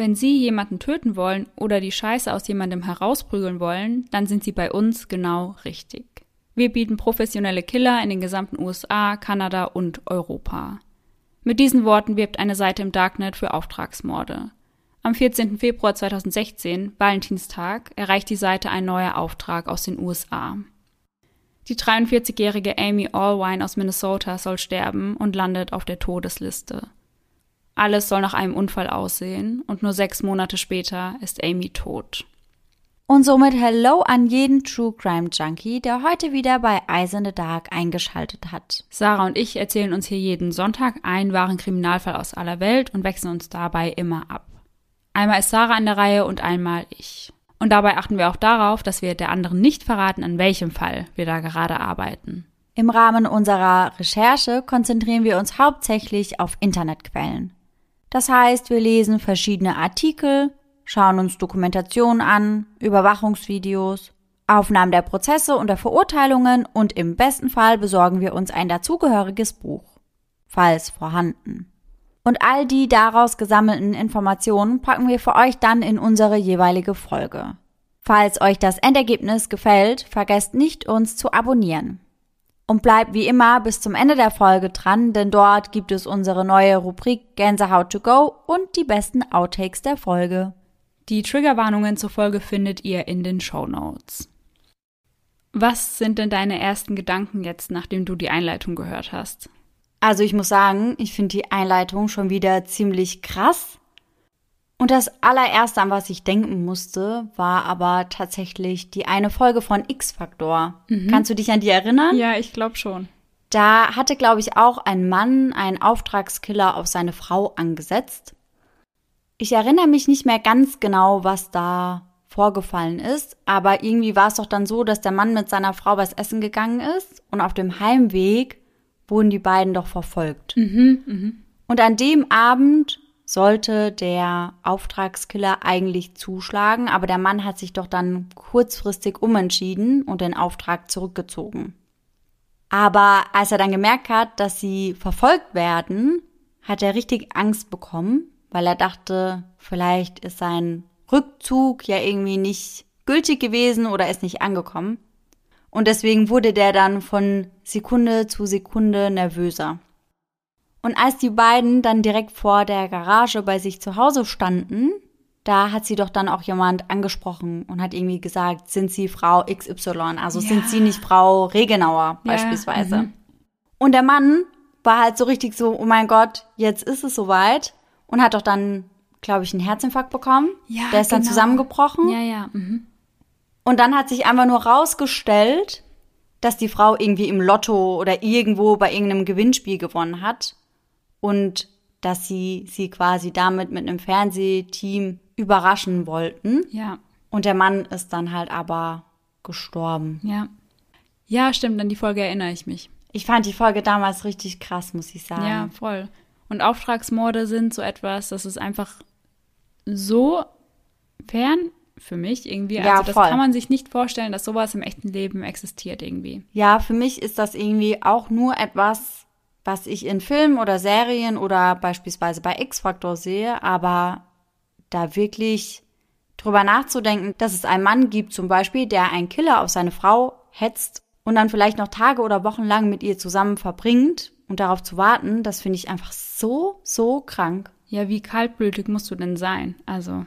Wenn Sie jemanden töten wollen oder die Scheiße aus jemandem herausprügeln wollen, dann sind Sie bei uns genau richtig. Wir bieten professionelle Killer in den gesamten USA, Kanada und Europa. Mit diesen Worten wirbt eine Seite im Darknet für Auftragsmorde. Am 14. Februar 2016, Valentinstag, erreicht die Seite ein neuer Auftrag aus den USA. Die 43-jährige Amy Allwine aus Minnesota soll sterben und landet auf der Todesliste. Alles soll nach einem Unfall aussehen und nur sechs Monate später ist Amy tot. Und somit Hello an jeden True Crime Junkie, der heute wieder bei Eyes in the Dark eingeschaltet hat. Sarah und ich erzählen uns hier jeden Sonntag einen wahren Kriminalfall aus aller Welt und wechseln uns dabei immer ab. Einmal ist Sarah an der Reihe und einmal ich. Und dabei achten wir auch darauf, dass wir der anderen nicht verraten, an welchem Fall wir da gerade arbeiten. Im Rahmen unserer Recherche konzentrieren wir uns hauptsächlich auf Internetquellen. Das heißt, wir lesen verschiedene Artikel, schauen uns Dokumentationen an, Überwachungsvideos, Aufnahmen der Prozesse und der Verurteilungen und im besten Fall besorgen wir uns ein dazugehöriges Buch, falls vorhanden. Und all die daraus gesammelten Informationen packen wir für euch dann in unsere jeweilige Folge. Falls euch das Endergebnis gefällt, vergesst nicht, uns zu abonnieren. Und bleibt wie immer bis zum Ende der Folge dran, denn dort gibt es unsere neue Rubrik Gänsehaut to go und die besten Outtakes der Folge. Die Triggerwarnungen zur Folge findet ihr in den Show Notes. Was sind denn deine ersten Gedanken jetzt, nachdem du die Einleitung gehört hast? Also ich muss sagen, ich finde die Einleitung schon wieder ziemlich krass. Und das allererste, an was ich denken musste, war aber tatsächlich die eine Folge von X-Factor. Mhm. Kannst du dich an die erinnern? Ja, ich glaube schon. Da hatte, glaube ich, auch ein Mann einen Auftragskiller auf seine Frau angesetzt. Ich erinnere mich nicht mehr ganz genau, was da vorgefallen ist, aber irgendwie war es doch dann so, dass der Mann mit seiner Frau was essen gegangen ist und auf dem Heimweg wurden die beiden doch verfolgt. Mhm, mh. Und an dem Abend sollte der Auftragskiller eigentlich zuschlagen, aber der Mann hat sich doch dann kurzfristig umentschieden und den Auftrag zurückgezogen. Aber als er dann gemerkt hat, dass sie verfolgt werden, hat er richtig Angst bekommen, weil er dachte, vielleicht ist sein Rückzug ja irgendwie nicht gültig gewesen oder ist nicht angekommen. Und deswegen wurde der dann von Sekunde zu Sekunde nervöser. Und als die beiden dann direkt vor der Garage bei sich zu Hause standen, da hat sie doch dann auch jemand angesprochen und hat irgendwie gesagt, sind Sie Frau XY? Also ja. sind Sie nicht Frau Regenauer beispielsweise? Ja, mhm. Und der Mann war halt so richtig so, oh mein Gott, jetzt ist es soweit und hat doch dann, glaube ich, einen Herzinfarkt bekommen. Ja, der ist genau. dann zusammengebrochen. Ja, ja. Mhm. Und dann hat sich einfach nur rausgestellt, dass die Frau irgendwie im Lotto oder irgendwo bei irgendeinem Gewinnspiel gewonnen hat und dass sie sie quasi damit mit einem Fernsehteam überraschen wollten. Ja. Und der Mann ist dann halt aber gestorben. Ja. Ja, stimmt, an die Folge erinnere ich mich. Ich fand die Folge damals richtig krass, muss ich sagen. Ja, voll. Und Auftragsmorde sind so etwas, das ist einfach so fern für mich irgendwie. Ja, also das voll. kann man sich nicht vorstellen, dass sowas im echten Leben existiert irgendwie. Ja, für mich ist das irgendwie auch nur etwas, was ich in Filmen oder Serien oder beispielsweise bei X-Factor sehe, aber da wirklich drüber nachzudenken, dass es einen Mann gibt zum Beispiel, der einen Killer auf seine Frau hetzt und dann vielleicht noch Tage oder Wochen lang mit ihr zusammen verbringt und darauf zu warten, das finde ich einfach so, so krank. Ja, wie kaltblütig musst du denn sein? Also.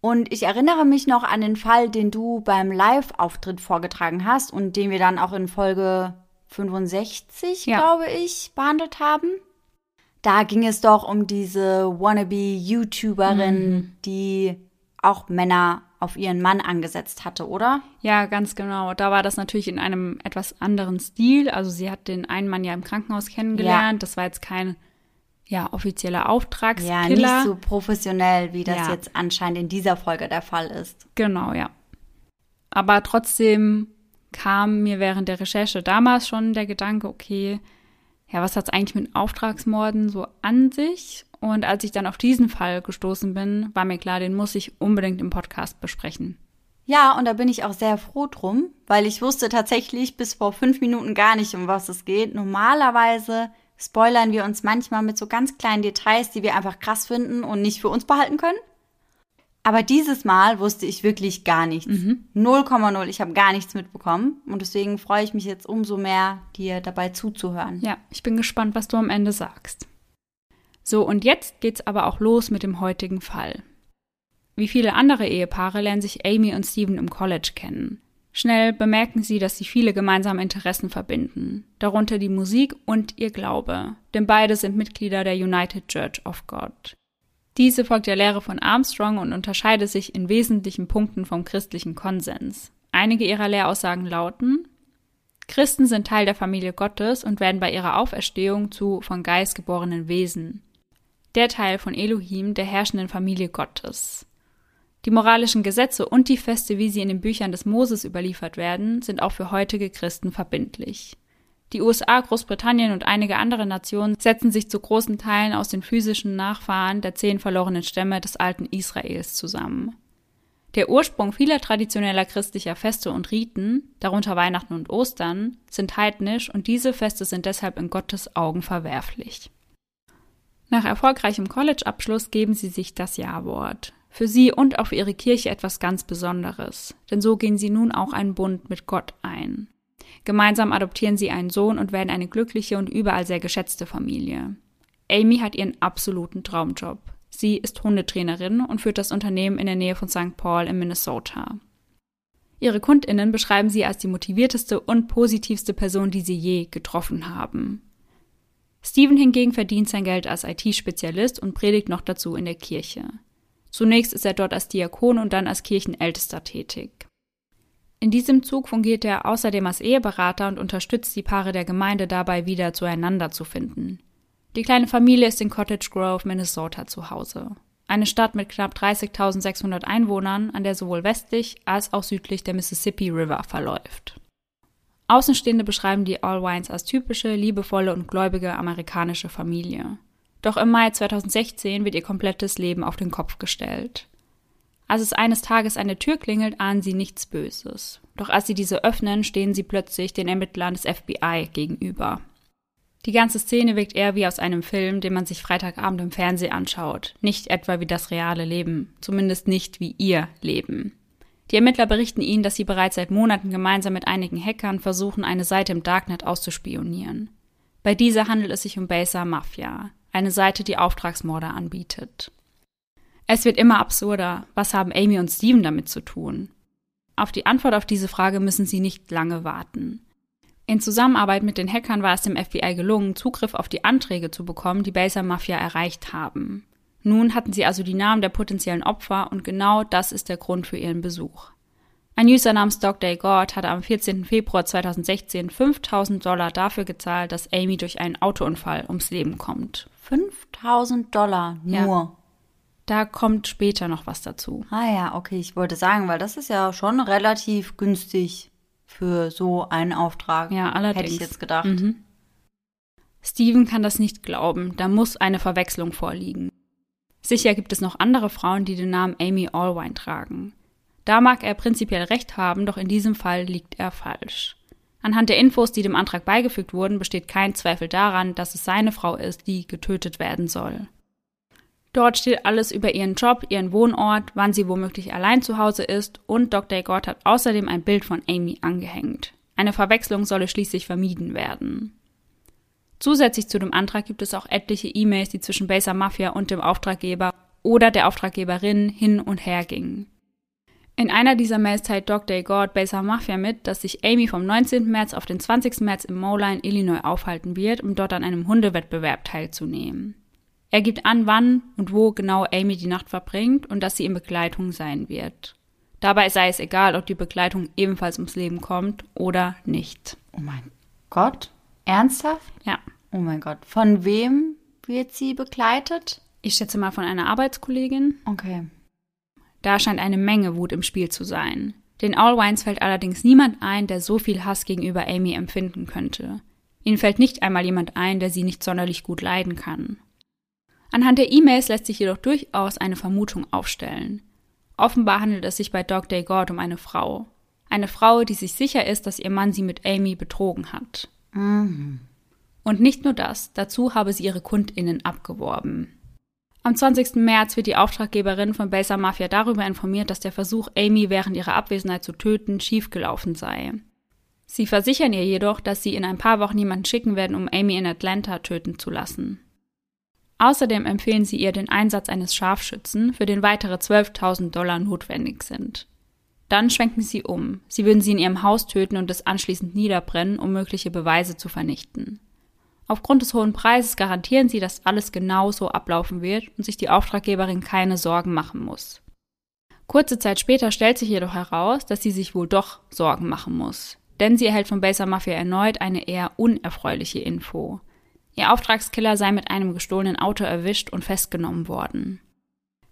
Und ich erinnere mich noch an den Fall, den du beim Live-Auftritt vorgetragen hast und den wir dann auch in Folge 65, ja. glaube ich, behandelt haben. Da ging es doch um diese wannabe-YouTuberin, mhm. die auch Männer auf ihren Mann angesetzt hatte, oder? Ja, ganz genau. Da war das natürlich in einem etwas anderen Stil. Also sie hat den einen Mann ja im Krankenhaus kennengelernt. Ja. Das war jetzt kein ja, offizieller Auftragskiller. Ja, nicht so professionell, wie das ja. jetzt anscheinend in dieser Folge der Fall ist. Genau, ja. Aber trotzdem kam mir während der Recherche damals schon der Gedanke, okay, ja, was hat es eigentlich mit Auftragsmorden so an sich? Und als ich dann auf diesen Fall gestoßen bin, war mir klar, den muss ich unbedingt im Podcast besprechen. Ja, und da bin ich auch sehr froh drum, weil ich wusste tatsächlich bis vor fünf Minuten gar nicht, um was es geht. Normalerweise spoilern wir uns manchmal mit so ganz kleinen Details, die wir einfach krass finden und nicht für uns behalten können. Aber dieses Mal wusste ich wirklich gar nichts. Mhm. 0,0. Ich habe gar nichts mitbekommen. Und deswegen freue ich mich jetzt umso mehr, dir dabei zuzuhören. Ja, ich bin gespannt, was du am Ende sagst. So, und jetzt geht's aber auch los mit dem heutigen Fall. Wie viele andere Ehepaare lernen sich Amy und Stephen im College kennen. Schnell bemerken sie, dass sie viele gemeinsame Interessen verbinden, darunter die Musik und ihr Glaube, denn beide sind Mitglieder der United Church of God. Diese folgt der Lehre von Armstrong und unterscheidet sich in wesentlichen Punkten vom christlichen Konsens. Einige ihrer Lehraussagen lauten, Christen sind Teil der Familie Gottes und werden bei ihrer Auferstehung zu von Geist geborenen Wesen. Der Teil von Elohim, der herrschenden Familie Gottes. Die moralischen Gesetze und die Feste, wie sie in den Büchern des Moses überliefert werden, sind auch für heutige Christen verbindlich. Die USA, Großbritannien und einige andere Nationen setzen sich zu großen Teilen aus den physischen Nachfahren der zehn verlorenen Stämme des alten Israels zusammen. Der Ursprung vieler traditioneller christlicher Feste und Riten, darunter Weihnachten und Ostern, sind heidnisch und diese Feste sind deshalb in Gottes Augen verwerflich. Nach erfolgreichem College-Abschluss geben sie sich das Ja-Wort. Für sie und auch für ihre Kirche etwas ganz Besonderes, denn so gehen sie nun auch einen Bund mit Gott ein. Gemeinsam adoptieren sie einen Sohn und werden eine glückliche und überall sehr geschätzte Familie. Amy hat ihren absoluten Traumjob. Sie ist Hundetrainerin und führt das Unternehmen in der Nähe von St. Paul in Minnesota. Ihre Kundinnen beschreiben sie als die motivierteste und positivste Person, die sie je getroffen haben. Steven hingegen verdient sein Geld als IT-Spezialist und predigt noch dazu in der Kirche. Zunächst ist er dort als Diakon und dann als Kirchenältester tätig. In diesem Zug fungiert er außerdem als Eheberater und unterstützt die Paare der Gemeinde dabei, wieder zueinander zu finden. Die kleine Familie ist in Cottage Grove, Minnesota zu Hause. Eine Stadt mit knapp 30.600 Einwohnern, an der sowohl westlich als auch südlich der Mississippi River verläuft. Außenstehende beschreiben die Allwines als typische, liebevolle und gläubige amerikanische Familie. Doch im Mai 2016 wird ihr komplettes Leben auf den Kopf gestellt. Als es eines Tages an der Tür klingelt, ahnen sie nichts Böses. Doch als sie diese öffnen, stehen sie plötzlich den Ermittlern des FBI gegenüber. Die ganze Szene wirkt eher wie aus einem Film, den man sich Freitagabend im Fernsehen anschaut, nicht etwa wie das reale Leben, zumindest nicht wie ihr Leben. Die Ermittler berichten ihnen, dass sie bereits seit Monaten gemeinsam mit einigen Hackern versuchen, eine Seite im Darknet auszuspionieren. Bei dieser handelt es sich um Besa Mafia, eine Seite, die Auftragsmorde anbietet. Es wird immer absurder. Was haben Amy und Steven damit zu tun? Auf die Antwort auf diese Frage müssen sie nicht lange warten. In Zusammenarbeit mit den Hackern war es dem FBI gelungen, Zugriff auf die Anträge zu bekommen, die Baser Mafia erreicht haben. Nun hatten sie also die Namen der potenziellen Opfer und genau das ist der Grund für ihren Besuch. Ein User namens Dr. God hatte am 14. Februar 2016 5000 Dollar dafür gezahlt, dass Amy durch einen Autounfall ums Leben kommt. 5000 Dollar nur. Ja. Da kommt später noch was dazu. Ah ja, okay, ich wollte sagen, weil das ist ja schon relativ günstig für so einen Auftrag. Ja, allerdings. Hätte ich jetzt gedacht. Mhm. Steven kann das nicht glauben, da muss eine Verwechslung vorliegen. Sicher gibt es noch andere Frauen, die den Namen Amy Allwine tragen. Da mag er prinzipiell recht haben, doch in diesem Fall liegt er falsch. Anhand der Infos, die dem Antrag beigefügt wurden, besteht kein Zweifel daran, dass es seine Frau ist, die getötet werden soll. Dort steht alles über ihren Job, ihren Wohnort, wann sie womöglich allein zu Hause ist und Dr. Gott hat außerdem ein Bild von Amy angehängt. Eine Verwechslung solle schließlich vermieden werden. Zusätzlich zu dem Antrag gibt es auch etliche E-Mails, die zwischen Baser Mafia und dem Auftraggeber oder der Auftraggeberin hin und her gingen. In einer dieser Mails teilt Dr. God Baser Mafia mit, dass sich Amy vom 19. März auf den 20. März im Moline, Illinois aufhalten wird, um dort an einem Hundewettbewerb teilzunehmen. Er gibt an, wann und wo genau Amy die Nacht verbringt und dass sie in Begleitung sein wird. Dabei sei es egal, ob die Begleitung ebenfalls ums Leben kommt oder nicht. Oh mein Gott? Ernsthaft? Ja. Oh mein Gott. Von wem wird sie begleitet? Ich schätze mal von einer Arbeitskollegin. Okay. Da scheint eine Menge Wut im Spiel zu sein. Den Allwines fällt allerdings niemand ein, der so viel Hass gegenüber Amy empfinden könnte. Ihnen fällt nicht einmal jemand ein, der sie nicht sonderlich gut leiden kann. Anhand der E-Mails lässt sich jedoch durchaus eine Vermutung aufstellen. Offenbar handelt es sich bei Dog Day God um eine Frau. Eine Frau, die sich sicher ist, dass ihr Mann sie mit Amy betrogen hat. Mhm. Und nicht nur das, dazu habe sie ihre KundInnen abgeworben. Am 20. März wird die Auftraggeberin von Baser Mafia darüber informiert, dass der Versuch, Amy während ihrer Abwesenheit zu töten, schiefgelaufen sei. Sie versichern ihr jedoch, dass sie in ein paar Wochen jemanden schicken werden, um Amy in Atlanta töten zu lassen. Außerdem empfehlen sie ihr den Einsatz eines Scharfschützen, für den weitere 12.000 Dollar notwendig sind. Dann schwenken sie um. Sie würden sie in ihrem Haus töten und es anschließend niederbrennen, um mögliche Beweise zu vernichten. Aufgrund des hohen Preises garantieren sie, dass alles genau so ablaufen wird und sich die Auftraggeberin keine Sorgen machen muss. Kurze Zeit später stellt sich jedoch heraus, dass sie sich wohl doch Sorgen machen muss. Denn sie erhält von Baser Mafia erneut eine eher unerfreuliche Info. Ihr Auftragskiller sei mit einem gestohlenen Auto erwischt und festgenommen worden.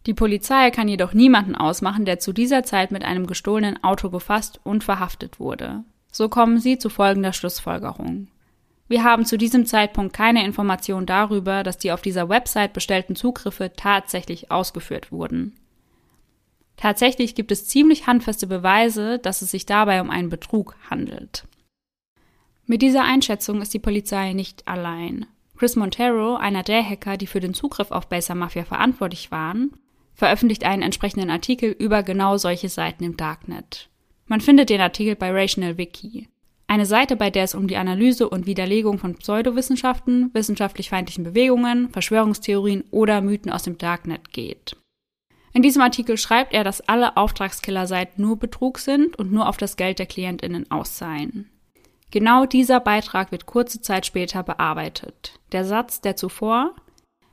Die Polizei kann jedoch niemanden ausmachen, der zu dieser Zeit mit einem gestohlenen Auto gefasst und verhaftet wurde. So kommen sie zu folgender Schlussfolgerung. Wir haben zu diesem Zeitpunkt keine Information darüber, dass die auf dieser Website bestellten Zugriffe tatsächlich ausgeführt wurden. Tatsächlich gibt es ziemlich handfeste Beweise, dass es sich dabei um einen Betrug handelt. Mit dieser Einschätzung ist die Polizei nicht allein. Chris Montero, einer der Hacker, die für den Zugriff auf Baser Mafia verantwortlich waren, veröffentlicht einen entsprechenden Artikel über genau solche Seiten im Darknet. Man findet den Artikel bei Rational Wiki. Eine Seite, bei der es um die Analyse und Widerlegung von Pseudowissenschaften, wissenschaftlich feindlichen Bewegungen, Verschwörungstheorien oder Mythen aus dem Darknet geht. In diesem Artikel schreibt er, dass alle Auftragskiller-Seiten nur Betrug sind und nur auf das Geld der KlientInnen ausseien. Genau dieser Beitrag wird kurze Zeit später bearbeitet. Der Satz, der zuvor,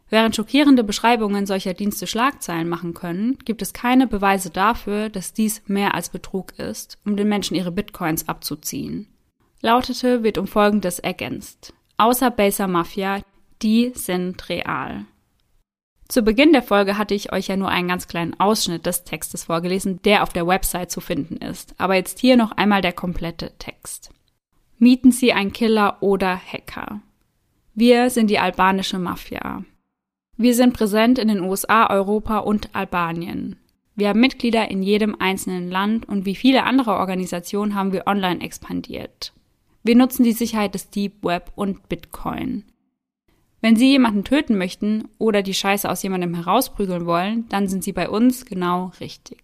während schockierende Beschreibungen solcher Dienste Schlagzeilen machen können, gibt es keine Beweise dafür, dass dies mehr als Betrug ist, um den Menschen ihre Bitcoins abzuziehen lautete, wird um Folgendes ergänzt. Außer Baser Mafia, die sind real. Zu Beginn der Folge hatte ich euch ja nur einen ganz kleinen Ausschnitt des Textes vorgelesen, der auf der Website zu finden ist. Aber jetzt hier noch einmal der komplette Text. Mieten Sie einen Killer oder Hacker. Wir sind die albanische Mafia. Wir sind präsent in den USA, Europa und Albanien. Wir haben Mitglieder in jedem einzelnen Land und wie viele andere Organisationen haben wir online expandiert. Wir nutzen die Sicherheit des Deep Web und Bitcoin. Wenn Sie jemanden töten möchten oder die Scheiße aus jemandem herausprügeln wollen, dann sind Sie bei uns genau richtig.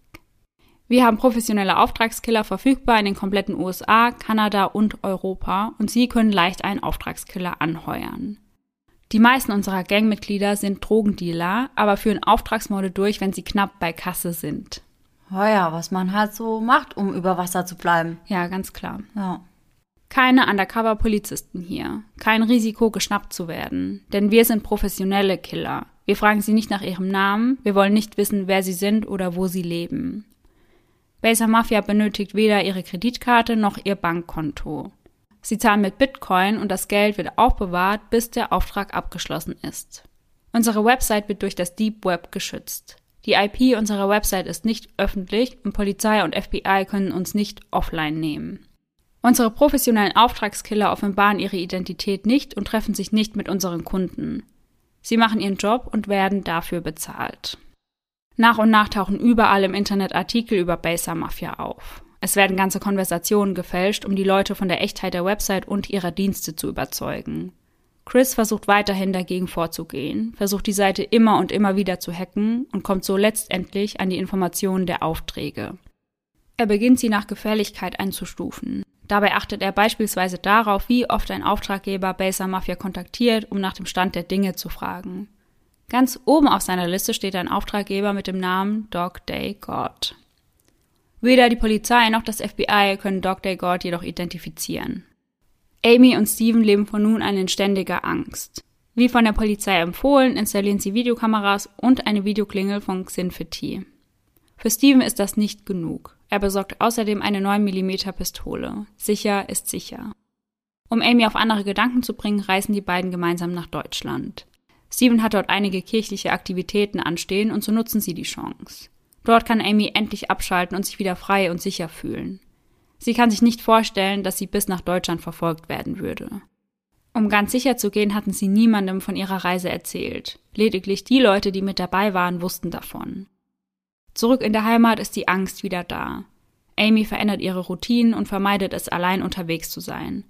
Wir haben professionelle Auftragskiller verfügbar in den kompletten USA, Kanada und Europa und Sie können leicht einen Auftragskiller anheuern. Die meisten unserer Gangmitglieder sind Drogendealer, aber führen Auftragsmorde durch, wenn sie knapp bei Kasse sind. Oh ja, was man halt so macht, um über Wasser zu bleiben. Ja, ganz klar. Ja. Keine Undercover-Polizisten hier. Kein Risiko, geschnappt zu werden. Denn wir sind professionelle Killer. Wir fragen sie nicht nach ihrem Namen. Wir wollen nicht wissen, wer sie sind oder wo sie leben. Baser Mafia benötigt weder ihre Kreditkarte noch ihr Bankkonto. Sie zahlen mit Bitcoin und das Geld wird aufbewahrt, bis der Auftrag abgeschlossen ist. Unsere Website wird durch das Deep Web geschützt. Die IP unserer Website ist nicht öffentlich und Polizei und FBI können uns nicht offline nehmen. Unsere professionellen Auftragskiller offenbaren ihre Identität nicht und treffen sich nicht mit unseren Kunden. Sie machen ihren Job und werden dafür bezahlt. Nach und nach tauchen überall im Internet Artikel über Baser Mafia auf. Es werden ganze Konversationen gefälscht, um die Leute von der Echtheit der Website und ihrer Dienste zu überzeugen. Chris versucht weiterhin dagegen vorzugehen, versucht die Seite immer und immer wieder zu hacken und kommt so letztendlich an die Informationen der Aufträge. Er beginnt sie nach Gefährlichkeit einzustufen. Dabei achtet er beispielsweise darauf, wie oft ein Auftraggeber Baser Mafia kontaktiert, um nach dem Stand der Dinge zu fragen. Ganz oben auf seiner Liste steht ein Auftraggeber mit dem Namen Dog Day God. Weder die Polizei noch das FBI können Dog Day God jedoch identifizieren. Amy und Steven leben von nun an in ständiger Angst. Wie von der Polizei empfohlen, installieren sie Videokameras und eine Videoklingel von Xinfity. Für Steven ist das nicht genug. Er besorgt außerdem eine 9mm Pistole. Sicher ist sicher. Um Amy auf andere Gedanken zu bringen, reisen die beiden gemeinsam nach Deutschland. Steven hat dort einige kirchliche Aktivitäten anstehen und so nutzen sie die Chance. Dort kann Amy endlich abschalten und sich wieder frei und sicher fühlen. Sie kann sich nicht vorstellen, dass sie bis nach Deutschland verfolgt werden würde. Um ganz sicher zu gehen, hatten sie niemandem von ihrer Reise erzählt. Lediglich die Leute, die mit dabei waren, wussten davon. Zurück in der Heimat ist die Angst wieder da. Amy verändert ihre Routinen und vermeidet es, allein unterwegs zu sein.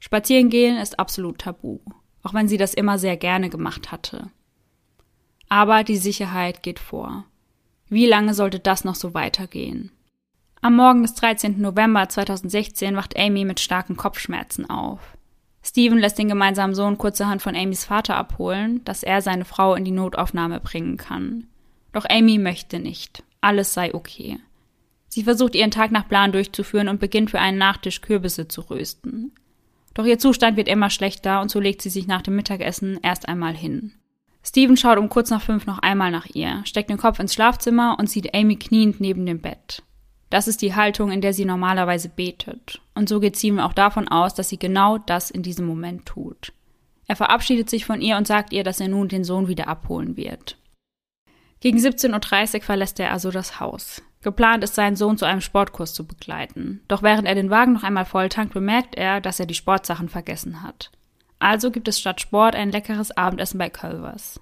Spazieren gehen ist absolut tabu, auch wenn sie das immer sehr gerne gemacht hatte. Aber die Sicherheit geht vor. Wie lange sollte das noch so weitergehen? Am Morgen des 13. November 2016 wacht Amy mit starken Kopfschmerzen auf. Steven lässt den gemeinsamen Sohn kurzerhand von Amys Vater abholen, dass er seine Frau in die Notaufnahme bringen kann. Doch Amy möchte nicht. Alles sei okay. Sie versucht ihren Tag nach Plan durchzuführen und beginnt für einen Nachtisch Kürbisse zu rösten. Doch ihr Zustand wird immer schlechter und so legt sie sich nach dem Mittagessen erst einmal hin. Steven schaut um kurz nach fünf noch einmal nach ihr, steckt den Kopf ins Schlafzimmer und sieht Amy kniend neben dem Bett. Das ist die Haltung, in der sie normalerweise betet. Und so geht Steven auch davon aus, dass sie genau das in diesem Moment tut. Er verabschiedet sich von ihr und sagt ihr, dass er nun den Sohn wieder abholen wird. Gegen 17.30 Uhr verlässt er also das Haus. Geplant ist, seinen Sohn zu einem Sportkurs zu begleiten. Doch während er den Wagen noch einmal volltankt, bemerkt er, dass er die Sportsachen vergessen hat. Also gibt es statt Sport ein leckeres Abendessen bei Culvers.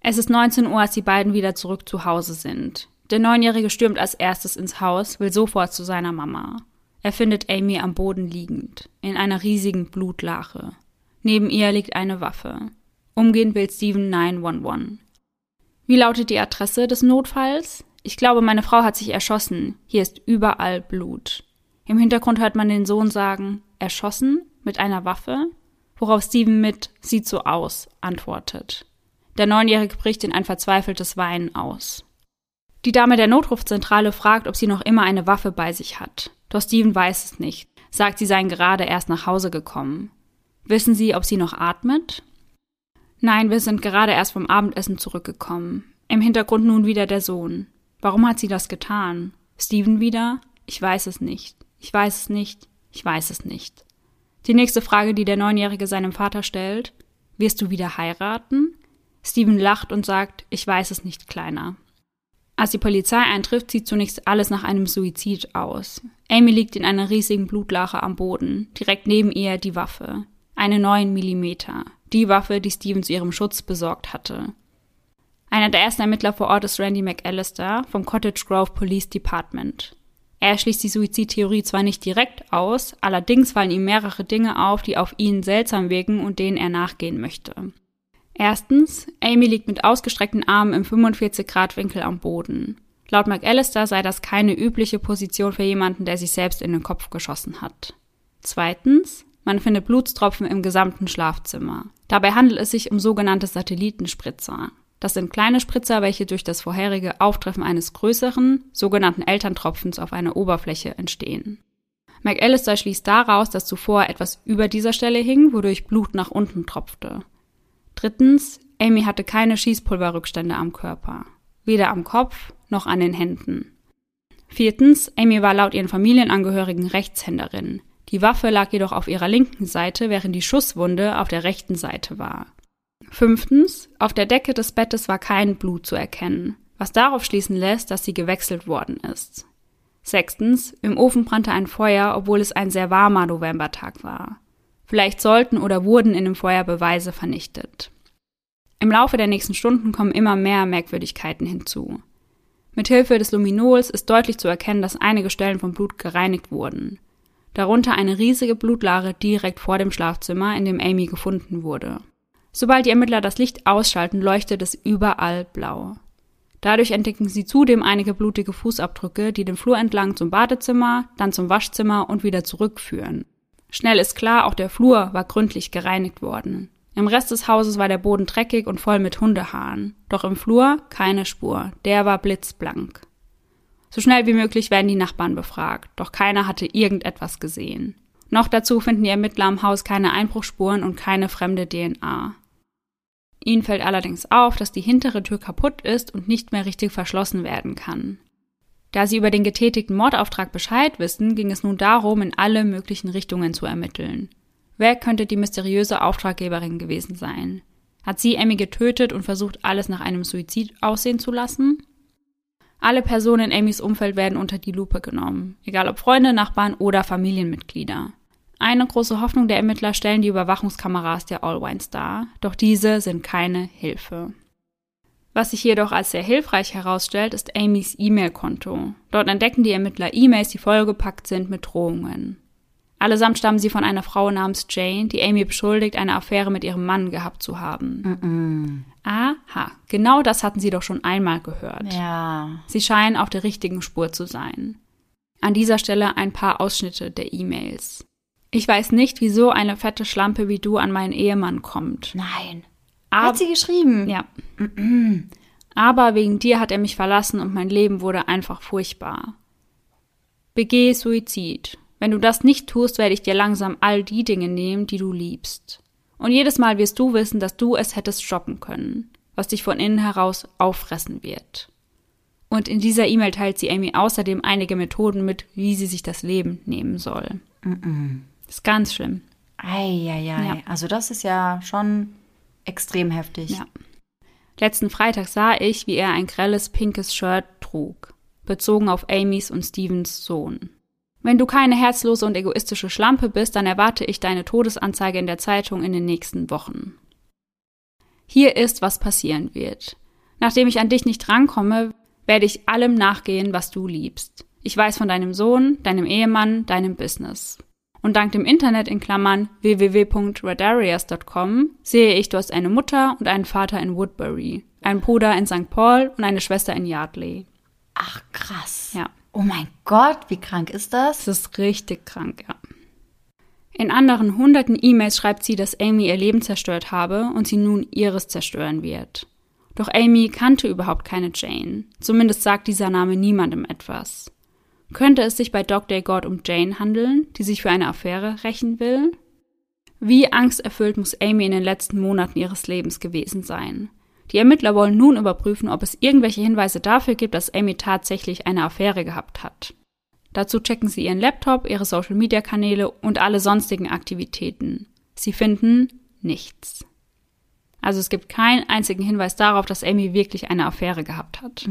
Es ist 19 Uhr, als die beiden wieder zurück zu Hause sind. Der Neunjährige stürmt als erstes ins Haus, will sofort zu seiner Mama. Er findet Amy am Boden liegend, in einer riesigen Blutlache. Neben ihr liegt eine Waffe. Umgehend will Steven 911. Wie lautet die Adresse des Notfalls? Ich glaube, meine Frau hat sich erschossen. Hier ist überall Blut. Im Hintergrund hört man den Sohn sagen, erschossen? Mit einer Waffe? Worauf Steven mit, sieht so aus, antwortet. Der Neunjährige bricht in ein verzweifeltes Weinen aus. Die Dame der Notrufzentrale fragt, ob sie noch immer eine Waffe bei sich hat. Doch Steven weiß es nicht, sagt, sie seien gerade erst nach Hause gekommen. Wissen Sie, ob sie noch atmet? Nein, wir sind gerade erst vom Abendessen zurückgekommen. Im Hintergrund nun wieder der Sohn. Warum hat sie das getan? Steven wieder? Ich weiß es nicht. Ich weiß es nicht. Ich weiß es nicht. Die nächste Frage, die der Neunjährige seinem Vater stellt, wirst du wieder heiraten? Steven lacht und sagt, ich weiß es nicht, Kleiner. Als die Polizei eintrifft, sieht zunächst alles nach einem Suizid aus. Amy liegt in einer riesigen Blutlache am Boden, direkt neben ihr die Waffe. Eine 9 Millimeter die Waffe, die Steven zu ihrem Schutz besorgt hatte. Einer der ersten Ermittler vor Ort ist Randy McAllister vom Cottage Grove Police Department. Er schließt die Suizidtheorie zwar nicht direkt aus, allerdings fallen ihm mehrere Dinge auf, die auf ihn seltsam wirken und denen er nachgehen möchte. Erstens, Amy liegt mit ausgestreckten Armen im 45-Grad-Winkel am Boden. Laut McAllister sei das keine übliche Position für jemanden, der sich selbst in den Kopf geschossen hat. Zweitens, man findet Blutstropfen im gesamten Schlafzimmer. Dabei handelt es sich um sogenannte Satellitenspritzer. Das sind kleine Spritzer, welche durch das vorherige Auftreffen eines größeren, sogenannten Elterntropfens auf einer Oberfläche entstehen. McAllister schließt daraus, dass zuvor etwas über dieser Stelle hing, wodurch Blut nach unten tropfte. Drittens, Amy hatte keine Schießpulverrückstände am Körper. Weder am Kopf noch an den Händen. Viertens, Amy war laut ihren Familienangehörigen Rechtshänderin. Die Waffe lag jedoch auf ihrer linken Seite, während die Schusswunde auf der rechten Seite war. Fünftens, auf der Decke des Bettes war kein Blut zu erkennen, was darauf schließen lässt, dass sie gewechselt worden ist. Sechstens, im Ofen brannte ein Feuer, obwohl es ein sehr warmer Novembertag war. Vielleicht sollten oder wurden in dem Feuer Beweise vernichtet. Im Laufe der nächsten Stunden kommen immer mehr Merkwürdigkeiten hinzu. Mithilfe des Luminols ist deutlich zu erkennen, dass einige Stellen vom Blut gereinigt wurden darunter eine riesige Blutlache direkt vor dem Schlafzimmer, in dem Amy gefunden wurde. Sobald die Ermittler das Licht ausschalten, leuchtet es überall blau. Dadurch entdecken sie zudem einige blutige Fußabdrücke, die den Flur entlang zum Badezimmer, dann zum Waschzimmer und wieder zurückführen. Schnell ist klar, auch der Flur war gründlich gereinigt worden. Im Rest des Hauses war der Boden dreckig und voll mit Hundehaaren. Doch im Flur keine Spur. Der war blitzblank. So schnell wie möglich werden die Nachbarn befragt, doch keiner hatte irgendetwas gesehen. Noch dazu finden die Ermittler am Haus keine Einbruchspuren und keine fremde DNA. Ihnen fällt allerdings auf, dass die hintere Tür kaputt ist und nicht mehr richtig verschlossen werden kann. Da sie über den getätigten Mordauftrag Bescheid wissen, ging es nun darum, in alle möglichen Richtungen zu ermitteln. Wer könnte die mysteriöse Auftraggeberin gewesen sein? Hat sie Emmy getötet und versucht, alles nach einem Suizid aussehen zu lassen? Alle Personen in Amys Umfeld werden unter die Lupe genommen, egal ob Freunde, Nachbarn oder Familienmitglieder. Eine große Hoffnung der Ermittler stellen die Überwachungskameras der Allwines dar, doch diese sind keine Hilfe. Was sich jedoch als sehr hilfreich herausstellt, ist Amys E-Mail-Konto. Dort entdecken die Ermittler E-Mails, die vollgepackt sind mit Drohungen. Allesamt stammen sie von einer Frau namens Jane, die Amy beschuldigt, eine Affäre mit ihrem Mann gehabt zu haben. Mm -mm. Aha, Genau das hatten sie doch schon einmal gehört. Ja. Sie scheinen auf der richtigen Spur zu sein. An dieser Stelle ein paar Ausschnitte der E-Mails. Ich weiß nicht, wieso eine fette Schlampe wie du an meinen Ehemann kommt. Nein. Aber, Hat sie geschrieben? ja. Aber wegen dir hat er mich verlassen und mein Leben wurde einfach furchtbar. Begeh Suizid. Wenn du das nicht tust, werde ich dir langsam all die Dinge nehmen, die du liebst. Und jedes Mal wirst du wissen, dass du es hättest stoppen können, was dich von innen heraus auffressen wird. Und in dieser E-Mail teilt sie Amy außerdem einige Methoden mit, wie sie sich das Leben nehmen soll. Das ist ganz schlimm. Eieiei. Ja. Also das ist ja schon extrem heftig. Ja. Letzten Freitag sah ich, wie er ein grelles pinkes Shirt trug, bezogen auf Amys und Stevens Sohn. Wenn du keine herzlose und egoistische Schlampe bist, dann erwarte ich deine Todesanzeige in der Zeitung in den nächsten Wochen. Hier ist, was passieren wird. Nachdem ich an dich nicht rankomme, werde ich allem nachgehen, was du liebst. Ich weiß von deinem Sohn, deinem Ehemann, deinem Business. Und dank dem Internet in Klammern www.redarias.com sehe ich, du hast eine Mutter und einen Vater in Woodbury, einen Bruder in St. Paul und eine Schwester in Yardley. Ach, krass. Ja. Oh mein Gott, wie krank ist das? Das ist richtig krank, ja. In anderen hunderten E-Mails schreibt sie, dass Amy ihr Leben zerstört habe und sie nun ihres zerstören wird. Doch Amy kannte überhaupt keine Jane. Zumindest sagt dieser Name niemandem etwas. Könnte es sich bei Dr. God um Jane handeln, die sich für eine Affäre rächen will? Wie angsterfüllt muss Amy in den letzten Monaten ihres Lebens gewesen sein? Die Ermittler wollen nun überprüfen, ob es irgendwelche Hinweise dafür gibt, dass Amy tatsächlich eine Affäre gehabt hat. Dazu checken sie ihren Laptop, ihre Social-Media-Kanäle und alle sonstigen Aktivitäten. Sie finden nichts. Also es gibt keinen einzigen Hinweis darauf, dass Amy wirklich eine Affäre gehabt hat.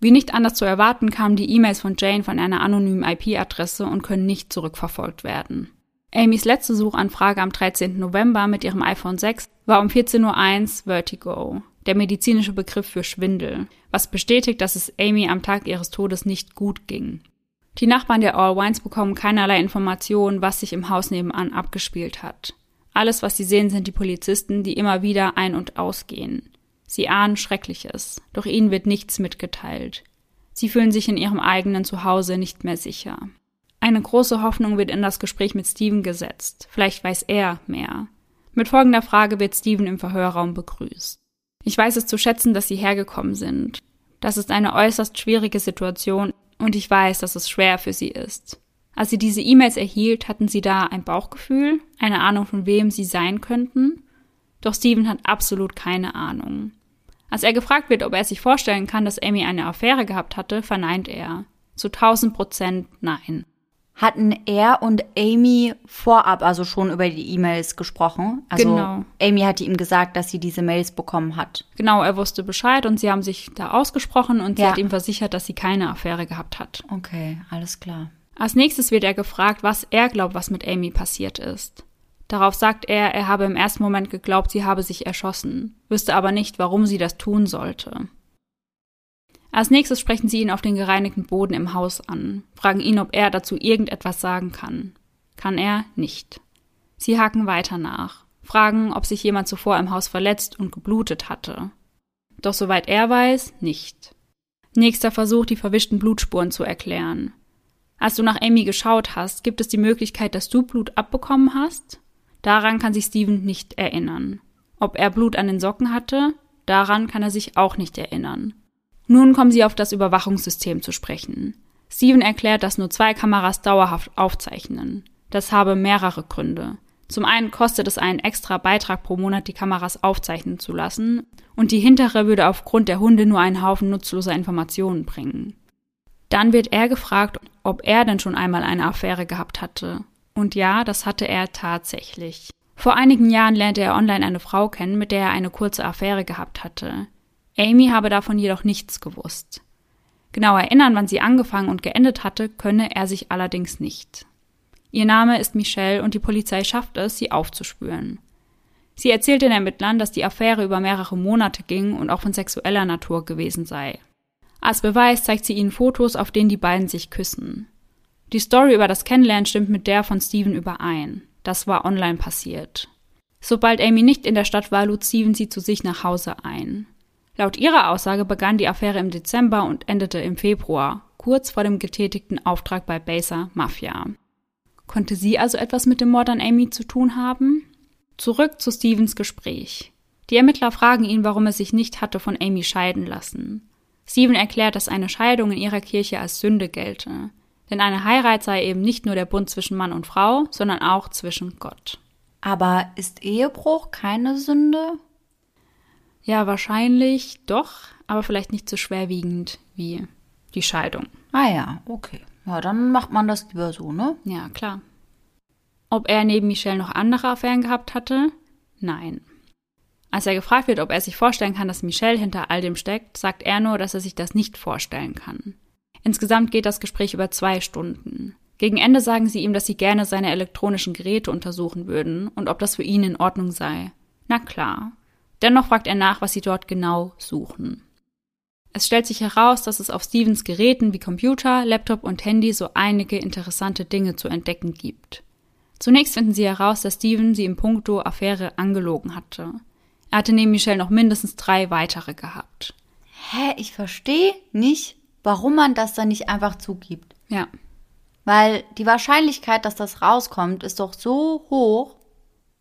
Wie nicht anders zu erwarten, kamen die E-Mails von Jane von einer anonymen IP-Adresse und können nicht zurückverfolgt werden. Amys letzte Suchanfrage am 13. November mit ihrem iPhone 6 war um 14.01 Uhr Vertigo, der medizinische Begriff für Schwindel, was bestätigt, dass es Amy am Tag ihres Todes nicht gut ging. Die Nachbarn der Allwines bekommen keinerlei Informationen, was sich im Haus nebenan abgespielt hat. Alles, was sie sehen, sind die Polizisten, die immer wieder ein- und ausgehen. Sie ahnen Schreckliches, doch ihnen wird nichts mitgeteilt. Sie fühlen sich in ihrem eigenen Zuhause nicht mehr sicher. Eine große Hoffnung wird in das Gespräch mit Steven gesetzt. Vielleicht weiß er mehr. Mit folgender Frage wird Steven im Verhörraum begrüßt. Ich weiß es zu schätzen, dass Sie hergekommen sind. Das ist eine äußerst schwierige Situation und ich weiß, dass es schwer für Sie ist. Als Sie diese E-Mails erhielt, hatten Sie da ein Bauchgefühl, eine Ahnung, von wem Sie sein könnten? Doch Steven hat absolut keine Ahnung. Als er gefragt wird, ob er sich vorstellen kann, dass Amy eine Affäre gehabt hatte, verneint er. Zu 1000 Prozent nein. Hatten er und Amy vorab also schon über die E-Mails gesprochen? Also Genau. Amy hatte ihm gesagt, dass sie diese Mails bekommen hat. Genau, er wusste Bescheid und sie haben sich da ausgesprochen und sie Ja. hat ihm versichert, dass sie keine Affäre gehabt hat. Okay, alles klar. Als nächstes wird er gefragt, was er glaubt, was mit Amy passiert ist. Darauf sagt er, er habe im ersten Moment geglaubt, sie habe sich erschossen, wüsste aber nicht, warum sie das tun sollte. Als nächstes sprechen sie ihn auf den gereinigten Boden im Haus an, fragen ihn, ob er dazu irgendetwas sagen kann. Kann er nicht. Sie haken weiter nach, fragen, ob sich jemand zuvor im Haus verletzt und geblutet hatte. Doch soweit er weiß, nicht. Nächster Versuch, die verwischten Blutspuren zu erklären. Als du nach Amy geschaut hast, gibt es die Möglichkeit, dass du Blut abbekommen hast? Daran kann sich Steven nicht erinnern. Ob er Blut an den Socken hatte? Daran kann er sich auch nicht erinnern. Nun kommen sie auf das Überwachungssystem zu sprechen. Steven erklärt, dass nur zwei Kameras dauerhaft aufzeichnen. Das habe mehrere Gründe. Zum einen kostet es einen extra Beitrag pro Monat, die Kameras aufzeichnen zu lassen, und die hintere würde aufgrund der Hunde nur einen Haufen nutzloser Informationen bringen. Dann wird er gefragt, ob er denn schon einmal eine Affäre gehabt hatte. Und ja, das hatte er tatsächlich. Vor einigen Jahren lernte er online eine Frau kennen, mit der er eine kurze Affäre gehabt hatte. Amy habe davon jedoch nichts gewusst. Genau erinnern, wann sie angefangen und geendet hatte, könne er sich allerdings nicht. Ihr Name ist Michelle und die Polizei schafft es, sie aufzuspüren. Sie erzählt den Ermittlern, dass die Affäre über mehrere Monate ging und auch von sexueller Natur gewesen sei. Als Beweis zeigt sie ihnen Fotos, auf denen die beiden sich küssen. Die Story über das Kennenlernen stimmt mit der von Steven überein. Das war online passiert. Sobald Amy nicht in der Stadt war, lud Steven sie zu sich nach Hause ein. Laut ihrer Aussage begann die Affäre im Dezember und endete im Februar, kurz vor dem getätigten Auftrag bei Baser Mafia. Konnte sie also etwas mit dem Mord an Amy zu tun haben? Zurück zu Stevens Gespräch. Die Ermittler fragen ihn, warum er sich nicht hatte von Amy scheiden lassen. Steven erklärt, dass eine Scheidung in ihrer Kirche als Sünde gelte. Denn eine Heirat sei eben nicht nur der Bund zwischen Mann und Frau, sondern auch zwischen Gott. Aber ist Ehebruch keine Sünde? Ja, wahrscheinlich doch, aber vielleicht nicht so schwerwiegend wie die Scheidung. Ah ja, okay. Ja, dann macht man das lieber so, ne? Ja, klar. Ob er neben Michelle noch andere Affären gehabt hatte? Nein. Als er gefragt wird, ob er sich vorstellen kann, dass Michelle hinter all dem steckt, sagt er nur, dass er sich das nicht vorstellen kann. Insgesamt geht das Gespräch über zwei Stunden. Gegen Ende sagen sie ihm, dass sie gerne seine elektronischen Geräte untersuchen würden und ob das für ihn in Ordnung sei. Na klar. Dennoch fragt er nach, was sie dort genau suchen. Es stellt sich heraus, dass es auf Stevens Geräten wie Computer, Laptop und Handy so einige interessante Dinge zu entdecken gibt. Zunächst finden sie heraus, dass Steven sie im Punkto Affäre angelogen hatte. Er hatte neben Michelle noch mindestens drei weitere gehabt. Hä, ich verstehe nicht, warum man das dann nicht einfach zugibt. Ja. Weil die Wahrscheinlichkeit, dass das rauskommt, ist doch so hoch.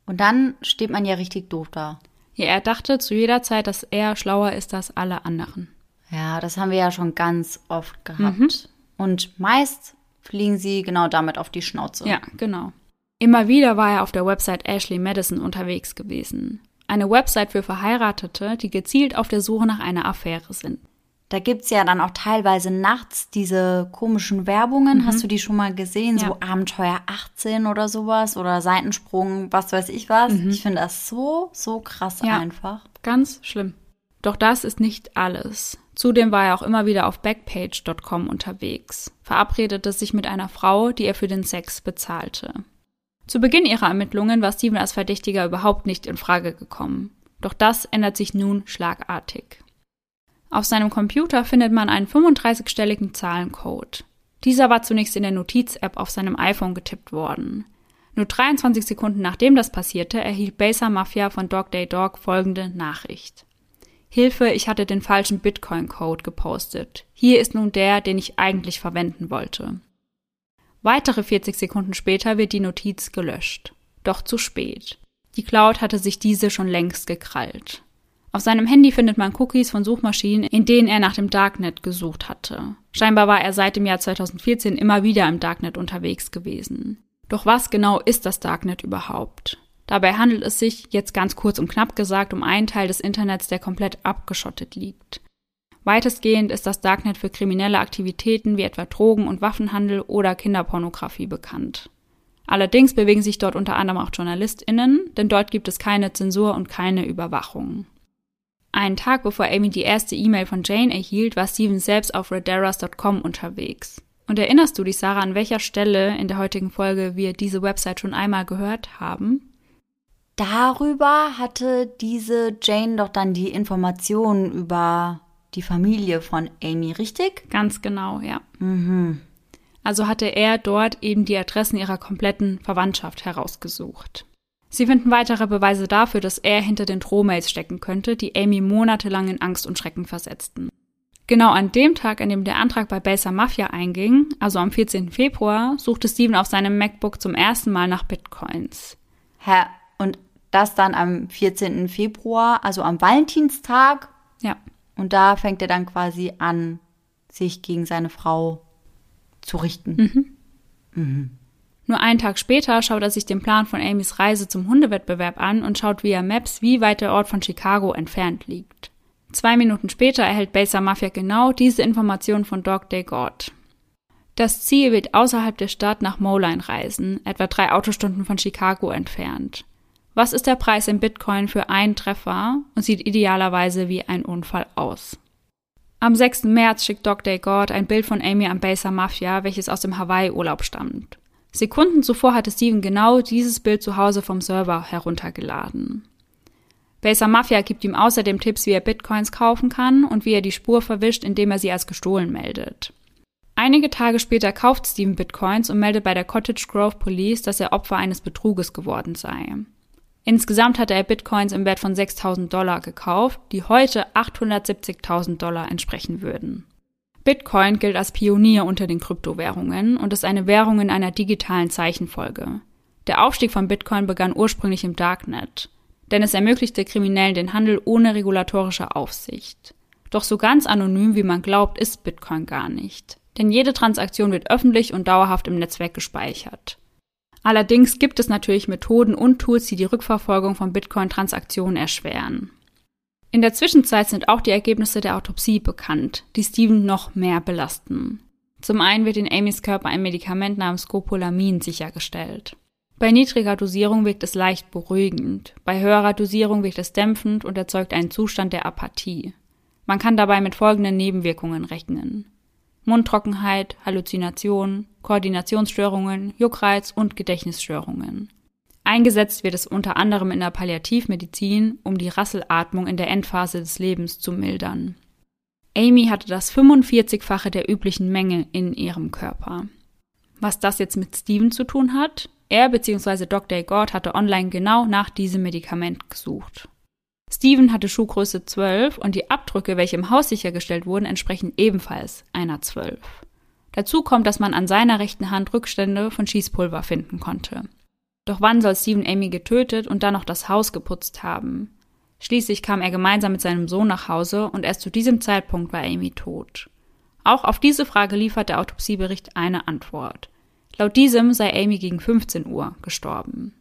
Und dann steht man ja richtig doof da. Ja, er dachte zu jeder Zeit, dass er schlauer ist als alle anderen. Ja, das haben wir ja schon ganz oft gehabt. Mhm. Und meist fliegen sie genau damit auf die Schnauze. Ja, genau. Immer wieder war er auf der Website Ashley Madison unterwegs gewesen. Eine Website für Verheiratete, die gezielt auf der Suche nach einer Affäre sind. Da gibt's ja dann auch teilweise nachts diese komischen Werbungen. Mhm. Hast du die schon mal gesehen? Ja. So Abenteuer 18 oder sowas oder Seitensprung, was weiß ich was. Mhm. Ich finde das so, so krass ja. einfach. Ganz schlimm. Doch das ist nicht alles. Zudem war er auch immer wieder auf Backpage.com unterwegs, verabredete sich mit einer Frau, die er für den Sex bezahlte. Zu Beginn ihrer Ermittlungen war Steven als Verdächtiger überhaupt nicht in Frage gekommen. Doch das ändert sich nun schlagartig. Auf seinem Computer findet man einen 35-stelligen Zahlencode. Dieser war zunächst in der Notiz-App auf seinem iPhone getippt worden. Nur 23 Sekunden nachdem das passierte, erhielt Baser Mafia von Dog Day Dog folgende Nachricht. Hilfe, ich hatte den falschen Bitcoin-Code gepostet. Hier ist nun der, den ich eigentlich verwenden wollte. Weitere 40 Sekunden später wird die Notiz gelöscht. Doch zu spät. Die Cloud hatte sich diese schon längst gekrallt. Auf seinem Handy findet man Cookies von Suchmaschinen, in denen er nach dem Darknet gesucht hatte. Scheinbar war er seit dem Jahr 2014 immer wieder im Darknet unterwegs gewesen. Doch was genau ist das Darknet überhaupt? Dabei handelt es sich, jetzt ganz kurz und knapp gesagt, um einen Teil des Internets, der komplett abgeschottet liegt. Weitestgehend ist das Darknet für kriminelle Aktivitäten wie etwa Drogen- und Waffenhandel oder Kinderpornografie bekannt. Allerdings bewegen sich dort unter anderem auch JournalistInnen, denn dort gibt es keine Zensur und keine Überwachung. Einen Tag bevor Amy die erste E-Mail von Jane erhielt, war Steven selbst auf redaras.com unterwegs. Und erinnerst du dich, Sarah, an welcher Stelle in der heutigen Folge wir diese Website schon einmal gehört haben? Darüber hatte diese Jane doch dann die Informationen über die Familie von Amy, richtig? Ganz genau, ja. Mhm. Also hatte er dort eben die Adressen ihrer kompletten Verwandtschaft herausgesucht. Sie finden weitere Beweise dafür, dass er hinter den Drohmails stecken könnte, die Amy monatelang in Angst und Schrecken versetzten. Genau an dem Tag, an dem der Antrag bei Baser Mafia einging, also am 14. Februar, suchte Steven auf seinem MacBook zum ersten Mal nach Bitcoins. Hä? Und das dann am 14. Februar, also am Valentinstag? Ja. Und da fängt er dann quasi an, sich gegen seine Frau zu richten. Mhm. Mhm. Nur einen Tag später schaut er sich den Plan von Amys Reise zum Hundewettbewerb an und schaut via Maps, wie weit der Ort von Chicago entfernt liegt. Zwei Minuten später erhält Baser Mafia genau diese Information von Dog Day God. Das Ziel wird außerhalb der Stadt nach Moline reisen, etwa drei Autostunden von Chicago entfernt. Was ist der Preis in Bitcoin für einen Treffer und sieht idealerweise wie ein Unfall aus? Am 6. März schickt Dog Day God ein Bild von Amy am Baser Mafia, welches aus dem Hawaii-Urlaub stammt. Sekunden zuvor hatte Steven genau dieses Bild zu Hause vom Server heruntergeladen. Baser Mafia gibt ihm außerdem Tipps, wie er Bitcoins kaufen kann und wie er die Spur verwischt, indem er sie als gestohlen meldet. Einige Tage später kauft Steven Bitcoins und meldet bei der Cottage Grove Police, dass er Opfer eines Betruges geworden sei. Insgesamt hatte er Bitcoins im Wert von 6000 Dollar gekauft, die heute 870.000 Dollar entsprechen würden. Bitcoin gilt als Pionier unter den Kryptowährungen und ist eine Währung in einer digitalen Zeichenfolge. Der Aufstieg von Bitcoin begann ursprünglich im Darknet, denn es ermöglichte Kriminellen den Handel ohne regulatorische Aufsicht. Doch so ganz anonym, wie man glaubt, ist Bitcoin gar nicht. Denn jede Transaktion wird öffentlich und dauerhaft im Netzwerk gespeichert. Allerdings gibt es natürlich Methoden und Tools, die die Rückverfolgung von Bitcoin-Transaktionen erschweren. In der Zwischenzeit sind auch die Ergebnisse der Autopsie bekannt, die Steven noch mehr belasten. Zum einen wird in Amys Körper ein Medikament namens Scopolamin sichergestellt. Bei niedriger Dosierung wirkt es leicht beruhigend, bei höherer Dosierung wirkt es dämpfend und erzeugt einen Zustand der Apathie. Man kann dabei mit folgenden Nebenwirkungen rechnen. Mundtrockenheit, Halluzinationen, Koordinationsstörungen, Juckreiz und Gedächtnisstörungen. Eingesetzt wird es unter anderem in der Palliativmedizin, um die Rasselatmung in der Endphase des Lebens zu mildern. Amy hatte das 45-fache der üblichen Menge in ihrem Körper. Was das jetzt mit Steven zu tun hat? Er bzw. Dr. Gord hatte online genau nach diesem Medikament gesucht. Steven hatte Schuhgröße 12 und die Abdrücke, welche im Haus sichergestellt wurden, entsprechen ebenfalls einer 12. Dazu kommt, dass man an seiner rechten Hand Rückstände von Schießpulver finden konnte. Doch wann soll Steven Amy getötet und dann noch das Haus geputzt haben? Schließlich kam er gemeinsam mit seinem Sohn nach Hause und erst zu diesem Zeitpunkt war Amy tot. Auch auf diese Frage liefert der Autopsiebericht eine Antwort. Laut diesem sei Amy gegen 15 Uhr gestorben.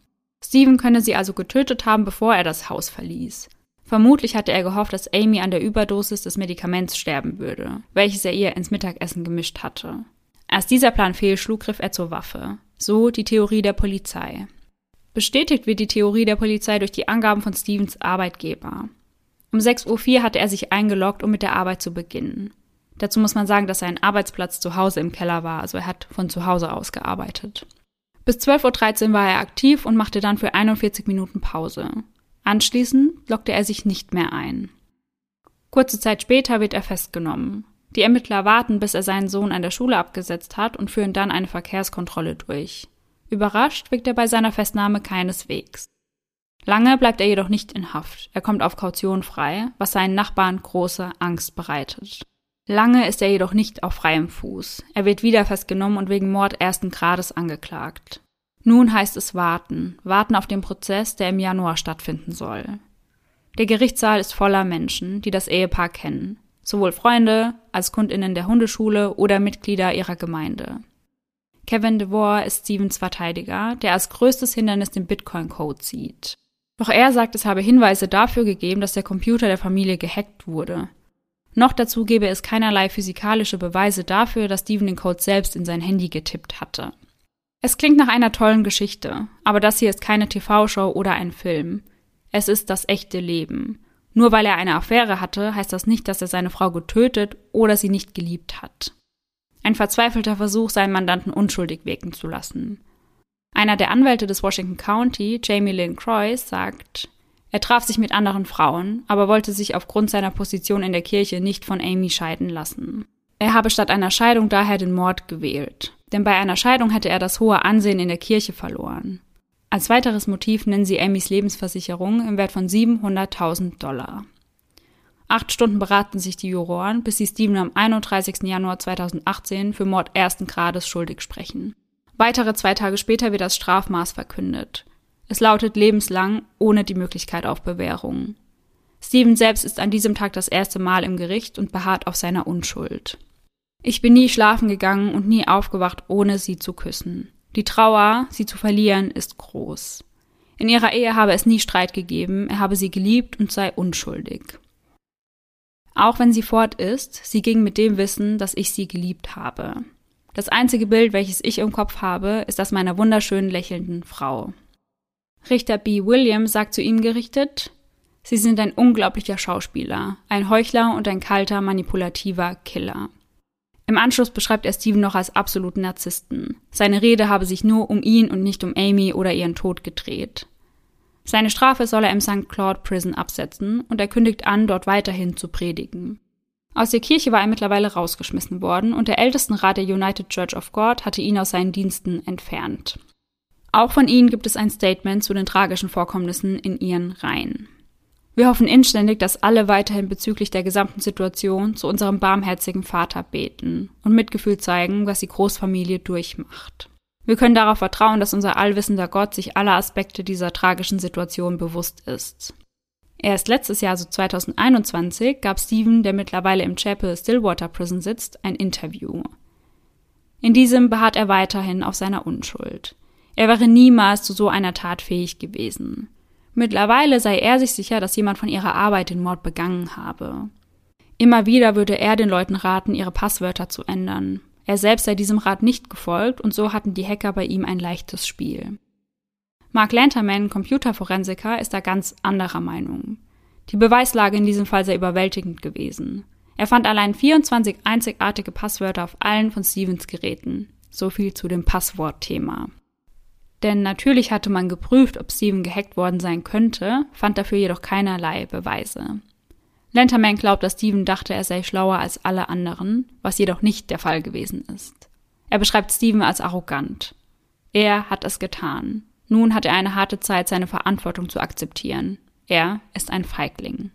Steven könne sie also getötet haben, bevor er das Haus verließ. Vermutlich hatte er gehofft, dass Amy an der Überdosis des Medikaments sterben würde, welches er ihr ins Mittagessen gemischt hatte. Als dieser Plan fehlschlug, griff er zur Waffe. So die Theorie der Polizei. Bestätigt wird die Theorie der Polizei durch die Angaben von Stevens Arbeitgeber. Um 6.04 Uhr hatte er sich eingeloggt, um mit der Arbeit zu beginnen. Dazu muss man sagen, dass sein Arbeitsplatz zu Hause im Keller war, also er hat von zu Hause aus gearbeitet. Bis 12.13 Uhr war er aktiv und machte dann für 41 Minuten Pause. Anschließend lockte er sich nicht mehr ein. Kurze Zeit später wird er festgenommen. Die Ermittler warten, bis er seinen Sohn an der Schule abgesetzt hat und führen dann eine Verkehrskontrolle durch. Überrascht wirkt er bei seiner Festnahme keineswegs. Lange bleibt er jedoch nicht in Haft. Er kommt auf Kaution frei, was seinen Nachbarn große Angst bereitet. Lange ist er jedoch nicht auf freiem Fuß. Er wird wieder festgenommen und wegen Mord ersten Grades angeklagt. Nun heißt es warten, warten auf den Prozess, der im Januar stattfinden soll. Der Gerichtssaal ist voller Menschen, die das Ehepaar kennen, sowohl Freunde als Kundinnen der Hundeschule oder Mitglieder ihrer Gemeinde. Kevin DeVore ist Stevens Verteidiger, der als größtes Hindernis den Bitcoin-Code sieht. Doch er sagt, es habe Hinweise dafür gegeben, dass der Computer der Familie gehackt wurde. Noch dazu gebe es keinerlei physikalische Beweise dafür, dass Steven den Code selbst in sein Handy getippt hatte. Es klingt nach einer tollen Geschichte, aber das hier ist keine TV-Show oder ein Film. Es ist das echte Leben. Nur weil er eine Affäre hatte, heißt das nicht, dass er seine Frau getötet oder sie nicht geliebt hat. Ein verzweifelter Versuch, seinen Mandanten unschuldig wirken zu lassen. Einer der Anwälte des Washington County, Jamie Lynn Croix, sagt, er traf sich mit anderen Frauen, aber wollte sich aufgrund seiner Position in der Kirche nicht von Amy scheiden lassen. Er habe statt einer Scheidung daher den Mord gewählt denn bei einer Scheidung hätte er das hohe Ansehen in der Kirche verloren. Als weiteres Motiv nennen sie Amys Lebensversicherung im Wert von 700.000 Dollar. Acht Stunden beraten sich die Juroren, bis sie Steven am 31. Januar 2018 für Mord ersten Grades schuldig sprechen. Weitere zwei Tage später wird das Strafmaß verkündet. Es lautet lebenslang ohne die Möglichkeit auf Bewährung. Steven selbst ist an diesem Tag das erste Mal im Gericht und beharrt auf seiner Unschuld. Ich bin nie schlafen gegangen und nie aufgewacht, ohne sie zu küssen. Die Trauer, sie zu verlieren, ist groß. In ihrer Ehe habe es nie Streit gegeben, er habe sie geliebt und sei unschuldig. Auch wenn sie fort ist, sie ging mit dem Wissen, dass ich sie geliebt habe. Das einzige Bild, welches ich im Kopf habe, ist das meiner wunderschönen lächelnden Frau. Richter B. Williams sagt zu ihm gerichtet, Sie sind ein unglaublicher Schauspieler, ein Heuchler und ein kalter, manipulativer Killer. Im Anschluss beschreibt er Steven noch als absoluten Narzissten. Seine Rede habe sich nur um ihn und nicht um Amy oder ihren Tod gedreht. Seine Strafe soll er im St. Claude Prison absetzen und er kündigt an, dort weiterhin zu predigen. Aus der Kirche war er mittlerweile rausgeschmissen worden und der Ältestenrat der United Church of God hatte ihn aus seinen Diensten entfernt. Auch von ihnen gibt es ein Statement zu den tragischen Vorkommnissen in ihren Reihen. Wir hoffen inständig, dass alle weiterhin bezüglich der gesamten Situation zu unserem barmherzigen Vater beten und Mitgefühl zeigen, was die Großfamilie durchmacht. Wir können darauf vertrauen, dass unser allwissender Gott sich aller Aspekte dieser tragischen Situation bewusst ist. Erst letztes Jahr, so 2021, gab Stephen, der mittlerweile im Chapel Stillwater Prison sitzt, ein Interview. In diesem beharrt er weiterhin auf seiner Unschuld. Er wäre niemals zu so einer Tat fähig gewesen. Mittlerweile sei er sich sicher, dass jemand von ihrer Arbeit den Mord begangen habe. Immer wieder würde er den Leuten raten, ihre Passwörter zu ändern. Er selbst sei diesem Rat nicht gefolgt und so hatten die Hacker bei ihm ein leichtes Spiel. Mark Lanterman, Computerforensiker, ist da ganz anderer Meinung. Die Beweislage in diesem Fall sei überwältigend gewesen. Er fand allein 24 einzigartige Passwörter auf allen von Stevens Geräten. So viel zu dem Passwortthema. Denn natürlich hatte man geprüft, ob Steven gehackt worden sein könnte, fand dafür jedoch keinerlei Beweise. Lenterman glaubt, dass Steven dachte, er sei schlauer als alle anderen, was jedoch nicht der Fall gewesen ist. Er beschreibt Steven als arrogant. Er hat es getan. Nun hat er eine harte Zeit, seine Verantwortung zu akzeptieren. Er ist ein Feigling.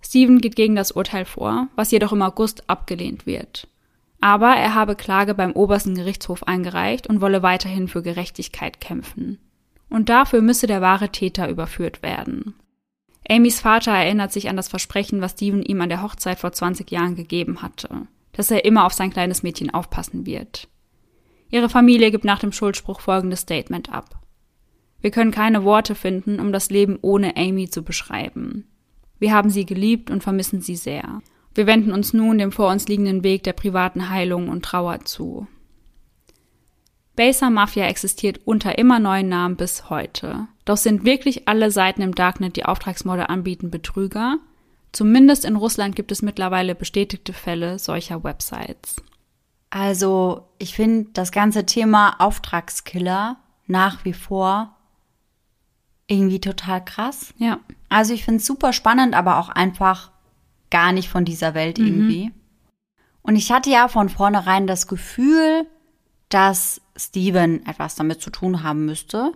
Steven geht gegen das Urteil vor, was jedoch im August abgelehnt wird. Aber er habe Klage beim obersten Gerichtshof eingereicht und wolle weiterhin für Gerechtigkeit kämpfen. Und dafür müsse der wahre Täter überführt werden. Amys Vater erinnert sich an das Versprechen, was Steven ihm an der Hochzeit vor 20 Jahren gegeben hatte, dass er immer auf sein kleines Mädchen aufpassen wird. Ihre Familie gibt nach dem Schuldspruch folgendes Statement ab. Wir können keine Worte finden, um das Leben ohne Amy zu beschreiben. Wir haben sie geliebt und vermissen sie sehr. Wir wenden uns nun dem vor uns liegenden Weg der privaten Heilung und Trauer zu. Baser Mafia existiert unter immer neuen Namen bis heute. Doch sind wirklich alle Seiten im Darknet, die Auftragsmorde anbieten, Betrüger? Zumindest in Russland gibt es mittlerweile bestätigte Fälle solcher Websites. Also, ich finde das ganze Thema Auftragskiller nach wie vor irgendwie total krass. Ja. Also, ich finde es super spannend, aber auch einfach gar nicht von dieser Welt mhm. irgendwie. Und ich hatte ja von vornherein das Gefühl, dass Steven etwas damit zu tun haben müsste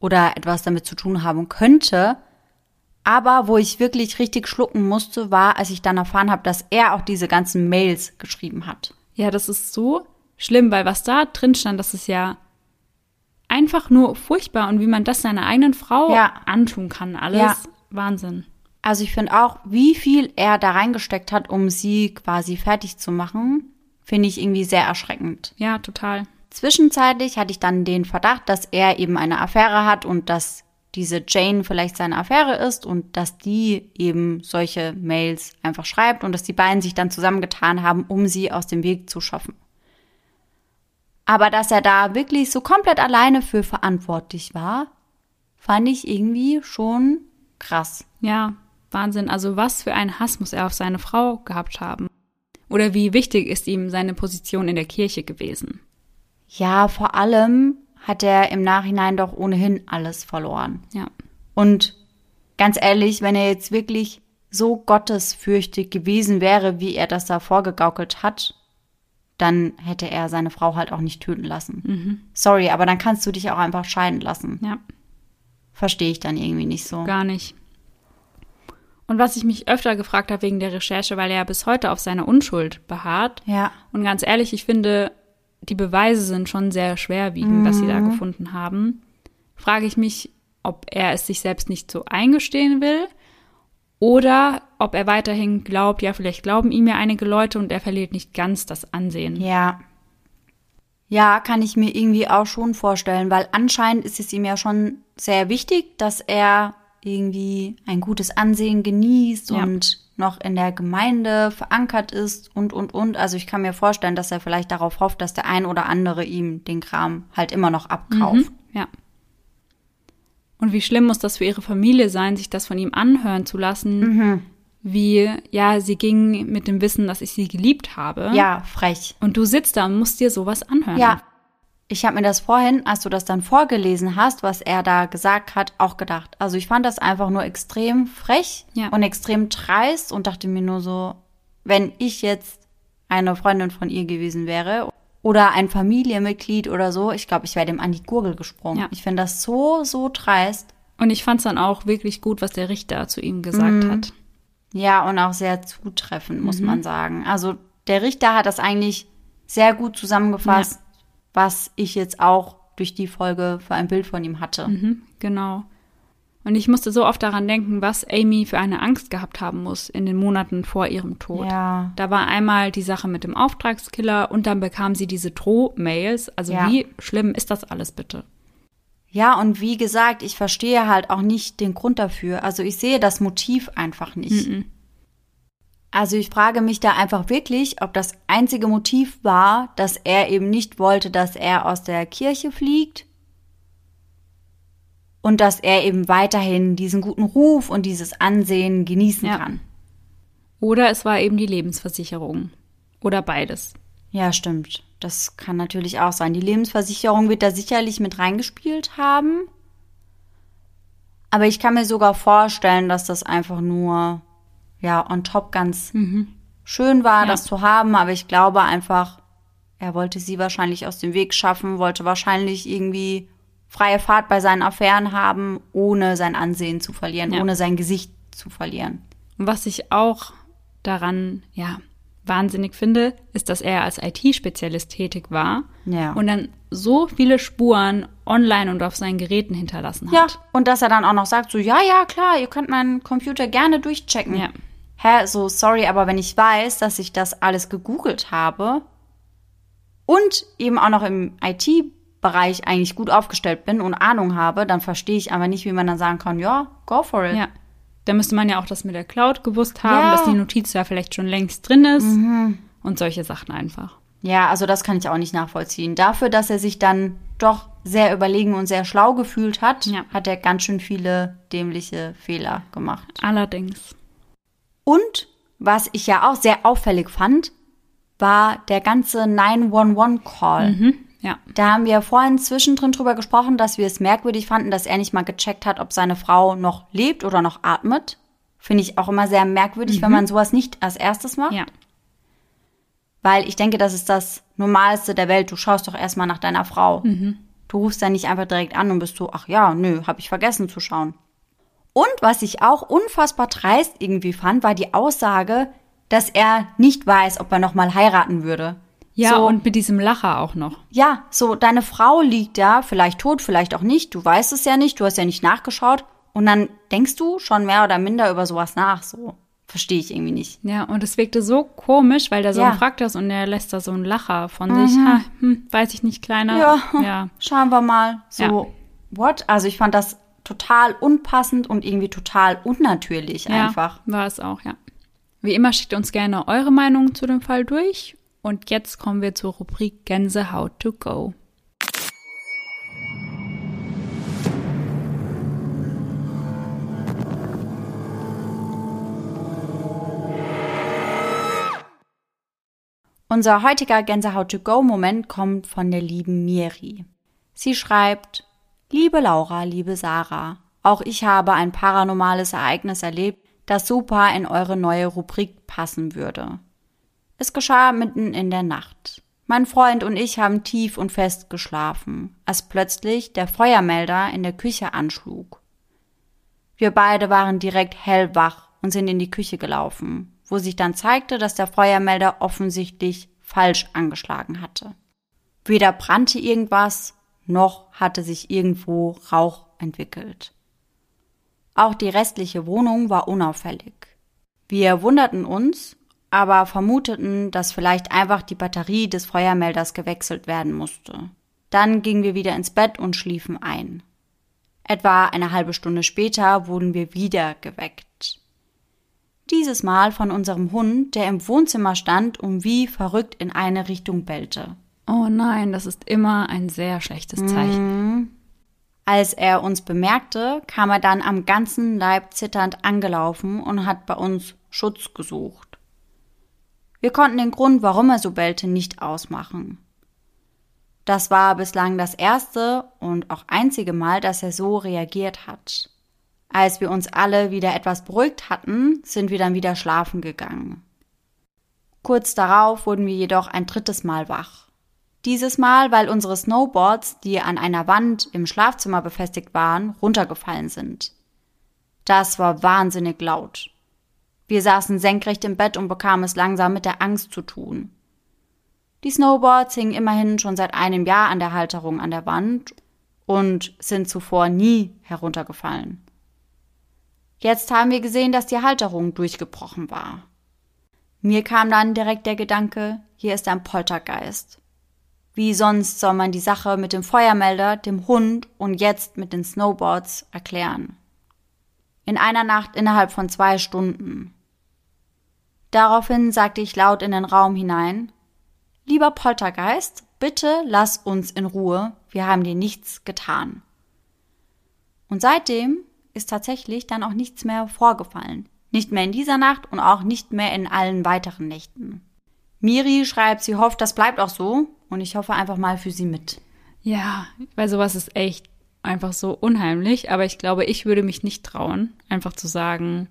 oder etwas damit zu tun haben könnte. Aber wo ich wirklich richtig schlucken musste, war, als ich dann erfahren habe, dass er auch diese ganzen Mails geschrieben hat. Ja, das ist so schlimm, weil was da drin stand, das ist ja einfach nur furchtbar und wie man das seiner eigenen Frau ja. antun kann, alles ja. Wahnsinn. Also ich finde auch, wie viel er da reingesteckt hat, um sie quasi fertig zu machen, finde ich irgendwie sehr erschreckend. Ja, total. Zwischenzeitlich hatte ich dann den Verdacht, dass er eben eine Affäre hat und dass diese Jane vielleicht seine Affäre ist und dass die eben solche Mails einfach schreibt und dass die beiden sich dann zusammengetan haben, um sie aus dem Weg zu schaffen. Aber dass er da wirklich so komplett alleine für verantwortlich war, fand ich irgendwie schon krass. Ja, Wahnsinn. Also was für einen Hass muss er auf seine Frau gehabt haben? Oder wie wichtig ist ihm seine Position in der Kirche gewesen? Ja, vor allem hat er im Nachhinein doch ohnehin alles verloren. Ja. Und ganz ehrlich, wenn er jetzt wirklich so gottesfürchtig gewesen wäre, wie er das da vorgegaukelt hat, dann hätte er seine Frau halt auch nicht töten lassen. Mhm. Sorry, aber dann kannst du dich auch einfach scheiden lassen. Ja. Verstehe ich dann irgendwie nicht so. Gar nicht. Und was ich mich öfter gefragt habe wegen der Recherche, weil er ja bis heute auf seiner Unschuld beharrt. Ja. Und ganz ehrlich, ich finde, die Beweise sind schon sehr schwerwiegend, mhm. was sie da mhm. gefunden haben. Frage ich mich, ob er es sich selbst nicht so eingestehen will oder ob er weiterhin glaubt, ja, vielleicht glauben ihm ja einige Leute und er verliert nicht ganz das Ansehen. Ja. Ja, kann ich mir irgendwie auch schon vorstellen, weil anscheinend ist es ihm ja schon sehr wichtig, dass er irgendwie ein gutes Ansehen genießt ja. und noch in der Gemeinde verankert ist und, und, und. Also ich kann mir vorstellen, dass er vielleicht darauf hofft, dass der ein oder andere ihm den Kram halt immer noch abkauft. Mhm, ja. Und wie schlimm muss das für ihre Familie sein, sich das von ihm anhören zu lassen? Mhm. Wie, ja, sie ging mit dem Wissen, dass ich sie geliebt habe. Ja, frech. Und du sitzt da und musst dir sowas anhören. Ja, ich habe mir das vorhin, als du das dann vorgelesen hast, was er da gesagt hat, auch gedacht. Also ich fand das einfach nur extrem frech ja. und extrem dreist und dachte mir nur so, wenn ich jetzt eine Freundin von ihr gewesen wäre oder ein Familienmitglied oder so, ich glaube, ich wäre dem an die Gurgel gesprungen. Ja. Ich finde das so, so dreist. Und ich fand es dann auch wirklich gut, was der Richter zu ihm gesagt Mhm. hat. Ja, und auch sehr zutreffend, muss man sagen. Also der Richter hat das eigentlich sehr gut zusammengefasst, was ich jetzt auch durch die Folge für ein Bild von ihm hatte. Mhm, genau. Und ich musste so oft daran denken, was Amy für eine Angst gehabt haben muss in den Monaten vor ihrem Tod. Ja. Da war einmal die Sache mit dem Auftragskiller und dann bekam sie diese Drohmails. Also Ja. wie schlimm ist das alles bitte? Ja, und wie gesagt, ich verstehe halt auch nicht den Grund dafür. Also ich sehe das Motiv einfach nicht. Mhm. Also ich frage mich da einfach wirklich, ob das einzige Motiv war, dass er eben nicht wollte, dass er aus der Kirche fliegt und dass er eben weiterhin diesen guten Ruf und dieses Ansehen genießen Ja. kann. Oder es war eben die Lebensversicherung. Oder beides. Ja, stimmt. Das kann natürlich auch sein. Die Lebensversicherung wird da sicherlich mit reingespielt haben. Aber ich kann mir sogar vorstellen, dass das einfach nur, ja, on top ganz schön war, Ja. das zu haben. Aber ich glaube einfach, er wollte sie wahrscheinlich aus dem Weg schaffen, wollte wahrscheinlich irgendwie freie Fahrt bei seinen Affären haben, ohne sein Ansehen zu verlieren, Ja. ohne sein Gesicht zu verlieren. Und was ich auch daran, ja, wahnsinnig finde, ist, dass er als IT-Spezialist tätig war Ja. und dann so viele Spuren online und auf seinen Geräten hinterlassen Ja, hat. und dass er dann auch noch sagt, so, ja, ja, klar, ihr könnt meinen Computer gerne durchchecken. Ja. Hä, so, sorry, aber wenn ich weiß, dass ich das alles gegoogelt habe und eben auch noch im IT-Bereich eigentlich gut aufgestellt bin und Ahnung habe, dann verstehe ich aber nicht, wie man dann sagen kann, ja, go for it. Ja. Da müsste man ja auch das mit der Cloud gewusst haben, Ja. Mhm. dass die Notiz ja vielleicht schon längst drin ist und solche Sachen einfach. Ja, also das kann ich auch nicht nachvollziehen. Dafür, dass er sich dann doch sehr überlegen und sehr schlau gefühlt hat, Ja. hat er ganz schön viele dämliche Fehler gemacht. Allerdings. Und was ich ja auch sehr auffällig fand, war der ganze 911-Call. Mhm. Ja. Da haben wir vorhin zwischendrin drüber gesprochen, dass wir es merkwürdig fanden, dass er nicht mal gecheckt hat, ob seine Frau noch lebt oder noch atmet. Finde ich auch immer sehr merkwürdig, wenn man sowas nicht als erstes macht. Ja. Weil ich denke, das ist das Normalste der Welt. Du schaust doch erstmal nach deiner Frau. Mhm. Du rufst dann nicht einfach direkt an und bist so, ach ja, nö, hab ich vergessen zu schauen. Und was ich auch unfassbar dreist irgendwie fand, war die Aussage, dass er nicht weiß, ob er nochmal heiraten würde. Ja, so, und mit diesem Lacher auch noch. ja, so deine Frau liegt da, vielleicht tot, vielleicht auch nicht, du weißt es ja nicht, du hast ja nicht nachgeschaut und dann denkst du schon mehr oder minder über sowas nach, so. Verstehe ich irgendwie nicht. Ja, und es wirkte so komisch, weil der Sohn Ja. fragt das und er lässt da so einen Lacher von sich. Ha, hm, weiß ich nicht, kleiner. Ja. ja. Schauen wir mal. So, Ja. what? Also ich fand das total unpassend und irgendwie total unnatürlich Ja, einfach. war es auch, ja. Wie immer schickt uns gerne eure Meinung zu dem Fall durch. Und jetzt kommen wir zur Rubrik Gänsehaut to go. Unser heutiger Gänsehaut-to-go-Moment kommt von der lieben Miri. Sie schreibt, Liebe Laura, liebe Sarah, auch ich habe ein paranormales Ereignis erlebt, das super in eure neue Rubrik passen würde. Es geschah mitten in der Nacht. Mein Freund und ich haben tief und fest geschlafen, als plötzlich der Feuermelder in der Küche anschlug. Wir beide waren direkt hellwach und sind in die Küche gelaufen, wo sich dann zeigte, dass der Feuermelder offensichtlich falsch angeschlagen hatte. Weder brannte irgendwas, noch hatte sich irgendwo Rauch entwickelt. Auch die restliche Wohnung war unauffällig. Wir wunderten uns, aber vermuteten, dass vielleicht einfach die Batterie des Feuermelders gewechselt werden musste. Dann gingen wir wieder ins Bett und schliefen ein. Etwa eine halbe Stunde später wurden wir wieder geweckt. Dieses Mal von unserem Hund, der im Wohnzimmer stand und wie verrückt in eine Richtung bellte. Oh nein, das ist immer ein sehr schlechtes Zeichen. Als er uns bemerkte, kam er dann am ganzen Leib zitternd angelaufen und hat bei uns Schutz gesucht. Wir konnten den Grund, warum er so bellte, nicht ausmachen. Das war bislang das erste und auch einzige Mal, dass er so reagiert hat. Als wir uns alle wieder etwas beruhigt hatten, sind wir dann wieder schlafen gegangen. Kurz darauf wurden wir jedoch ein drittes Mal wach. Dieses Mal, weil unsere Snowboards, die an einer Wand im Schlafzimmer befestigt waren, runtergefallen sind. Das war wahnsinnig laut. Wir saßen senkrecht im Bett und bekamen es langsam mit der Angst zu tun. Die Snowboards hingen immerhin schon seit einem Jahr an der Halterung an der Wand und sind zuvor nie heruntergefallen. Jetzt haben wir gesehen, dass die Halterung durchgebrochen war. Mir kam dann direkt der Gedanke, hier ist ein Poltergeist. Wie sonst soll man die Sache mit dem Feuermelder, dem Hund und jetzt mit den Snowboards erklären? In einer Nacht innerhalb von zwei Stunden. Daraufhin sagte ich laut in den Raum hinein, Lieber Poltergeist, bitte lass uns in Ruhe, wir haben dir nichts getan. Und seitdem ist tatsächlich dann auch nichts mehr vorgefallen. Nicht mehr in dieser Nacht und auch nicht mehr in allen weiteren Nächten. Miri schreibt, sie hofft, das bleibt auch so und ich hoffe einfach mal für sie mit. Ja, weil sowas ist echt einfach so unheimlich, aber ich glaube, ich würde mich nicht trauen, einfach zu sagen,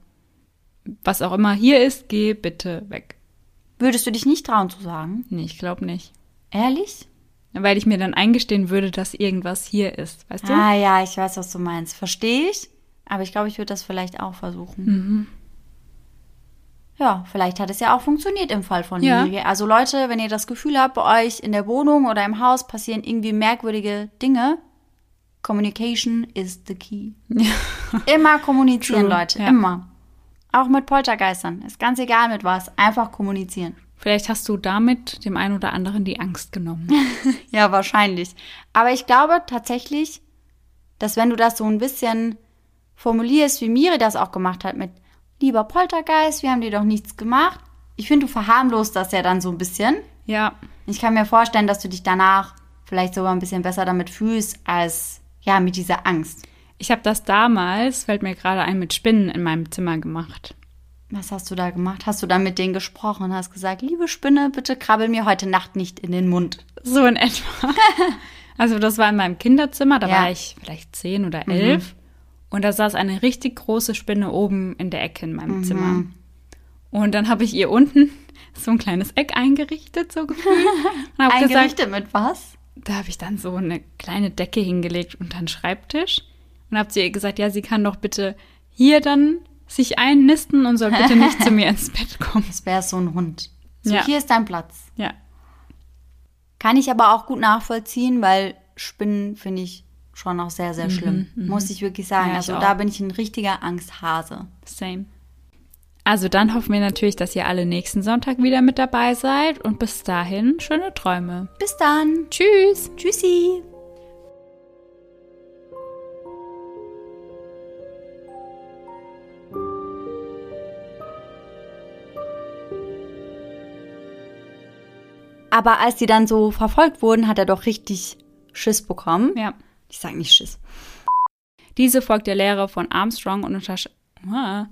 was auch immer hier ist, geh bitte weg. Würdest du dich nicht trauen zu sagen? Nee, ich glaube nicht. Ehrlich? Weil ich mir dann eingestehen würde, dass irgendwas hier ist, weißt du? Ah ja, ich weiß, was du meinst. Verstehe ich. Aber ich glaube, ich würde das vielleicht auch versuchen. Mhm. Ja, vielleicht hat es ja auch funktioniert im Fall von Ja. Miri. Also Leute, wenn ihr das Gefühl habt, bei euch in der Wohnung oder im Haus passieren irgendwie merkwürdige Dinge, Communication is the key. Immer kommunizieren, True, Leute, ja. immer. Auch mit Poltergeistern. Ist ganz egal mit was. Einfach kommunizieren. Vielleicht hast du damit dem einen oder anderen die Angst genommen. Ja, wahrscheinlich. Aber ich glaube tatsächlich, dass wenn du das so ein bisschen formulierst, wie Miri das auch gemacht hat, mit lieber Poltergeist, wir haben dir doch nichts gemacht. Ich finde, du verharmlost das ja dann so ein bisschen. ja, Ich kann mir vorstellen, dass du dich danach vielleicht sogar ein bisschen besser damit fühlst, als ja, mit dieser Angst. ich habe das damals, fällt mir gerade ein, mit Spinnen in meinem Zimmer gemacht. Was hast du da gemacht? Hast du dann mit denen gesprochen und hast gesagt, liebe Spinne, bitte krabbel mir heute Nacht nicht in den Mund. So in etwa. Also das war in meinem Kinderzimmer, da Ja. Mhm. war ich vielleicht zehn oder elf. Und da saß eine richtig große Spinne oben in der Ecke in meinem Mhm. Zimmer. Und dann habe ich ihr unten so ein kleines Eck eingerichtet, so gefühlt. Und habe gesagt, Eingerichtet mit was? da habe ich dann so eine kleine Decke hingelegt unter den Schreibtisch. Und habe zu ihr gesagt, ja, sie kann doch bitte hier dann sich einnisten und soll bitte nicht zu mir ins Bett kommen. Das wäre so ein Hund. So, Ja. hier ist dein Platz. Ja, Kann ich aber auch gut nachvollziehen, weil Spinnen finde ich schon auch sehr, sehr schlimm. Muss ich wirklich sagen. Mhm, Ja, ich also auch. da bin ich ein richtiger Angsthase. same. Also dann hoffen wir natürlich, dass ihr alle nächsten Sonntag wieder mit dabei seid und bis dahin schöne Träume. Bis dann. Tschüss! Tschüssi. Aber als die dann so verfolgt wurden, hat er doch richtig Schiss bekommen. Ja. Ich sag nicht Schiss. Diese folgt der Lehre von Armstrong und untersch... Ah,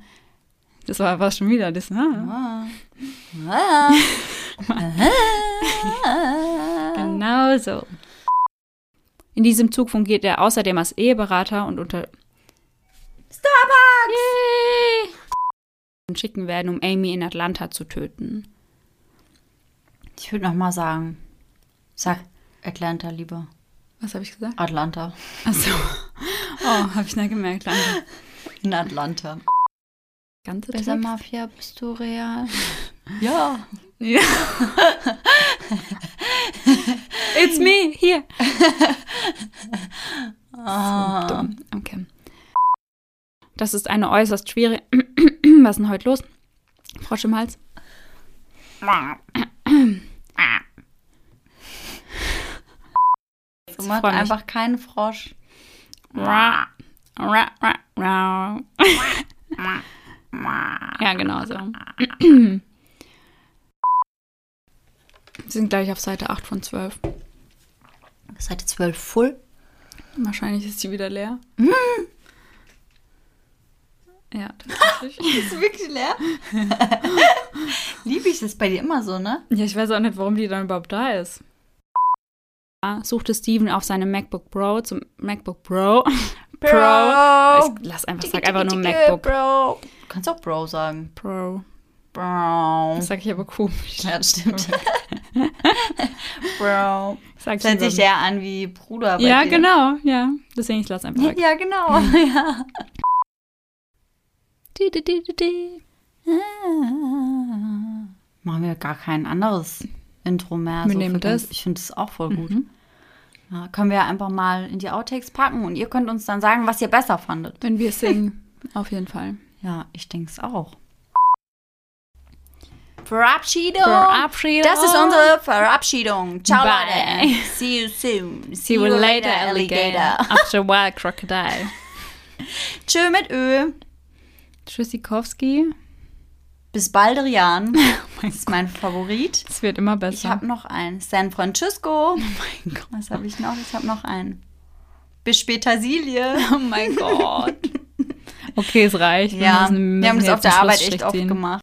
das war was schon wieder das. Ah. Ah. Genau so. In diesem Zug fungiert er außerdem als Eheberater und unter Starbucks! Yay! und schicken werden, um Amy in Atlanta zu töten. Ich würde noch mal sagen, sag Atlanta lieber. Was habe ich gesagt? Atlanta. Achso. Oh, habe ich nicht gemerkt. Danke. In Atlanta. Ganze Besser Text? Mafia, bist du real? Ja. Ja. It's me, hier. Ah. Dumm. Okay. Das ist eine äußerst schwierige. Was ist denn heute los? Frosch im Hals. Mich. einfach keinen Frosch. Ja, genau so. Wir sind gleich auf Seite 8 von 12. Seite 12 full. Wahrscheinlich ist sie wieder leer. Ja, tatsächlich. Ist wirklich leer? Liebe ich das bei dir immer so, ne? ja, ich weiß auch nicht, warum die dann überhaupt da ist. Suchte Steven auf seinem MacBook Pro zum MacBook Pro. Pro. Ich lass einfach, sag einfach nur MacBook Bro. Du kannst auch Bro sagen. Pro. Bro. Das sag ich aber komisch. Ja, das stimmt. Bro. Sag's Das hört sich eher an wie Bruder bei Ja, dir. genau, ja. Deswegen ich lasse einfach weg. Ja, genau. ja. Di. Machen wir gar kein anderes Intro mehr. Wir so nehmen das. Ich finde das auch voll gut. Mhm. Ja, können wir einfach mal in die Outtakes packen und ihr könnt uns dann sagen, was ihr besser fandet. Wenn wir singen, auf jeden Fall. Ja, ich denke es auch. Verabschiedung. Verabschiedung. Das ist unsere Verabschiedung. Ciao, Bye. Leute. See you soon. See you later, alligator. After a while, crocodile. Tschö mit Ö. Tschüssikowski. Bis Baldrian. Das ist mein Favorit. Es wird immer Ich besser. habe noch einen. San Francisco. oh mein Gott. Was habe ich noch? Ich habe noch einen. Bis spätersilie. Oh mein Gott. Okay, es reicht. Ja, müssen- wir haben müssen das auf der Arbeit echt oft gemacht.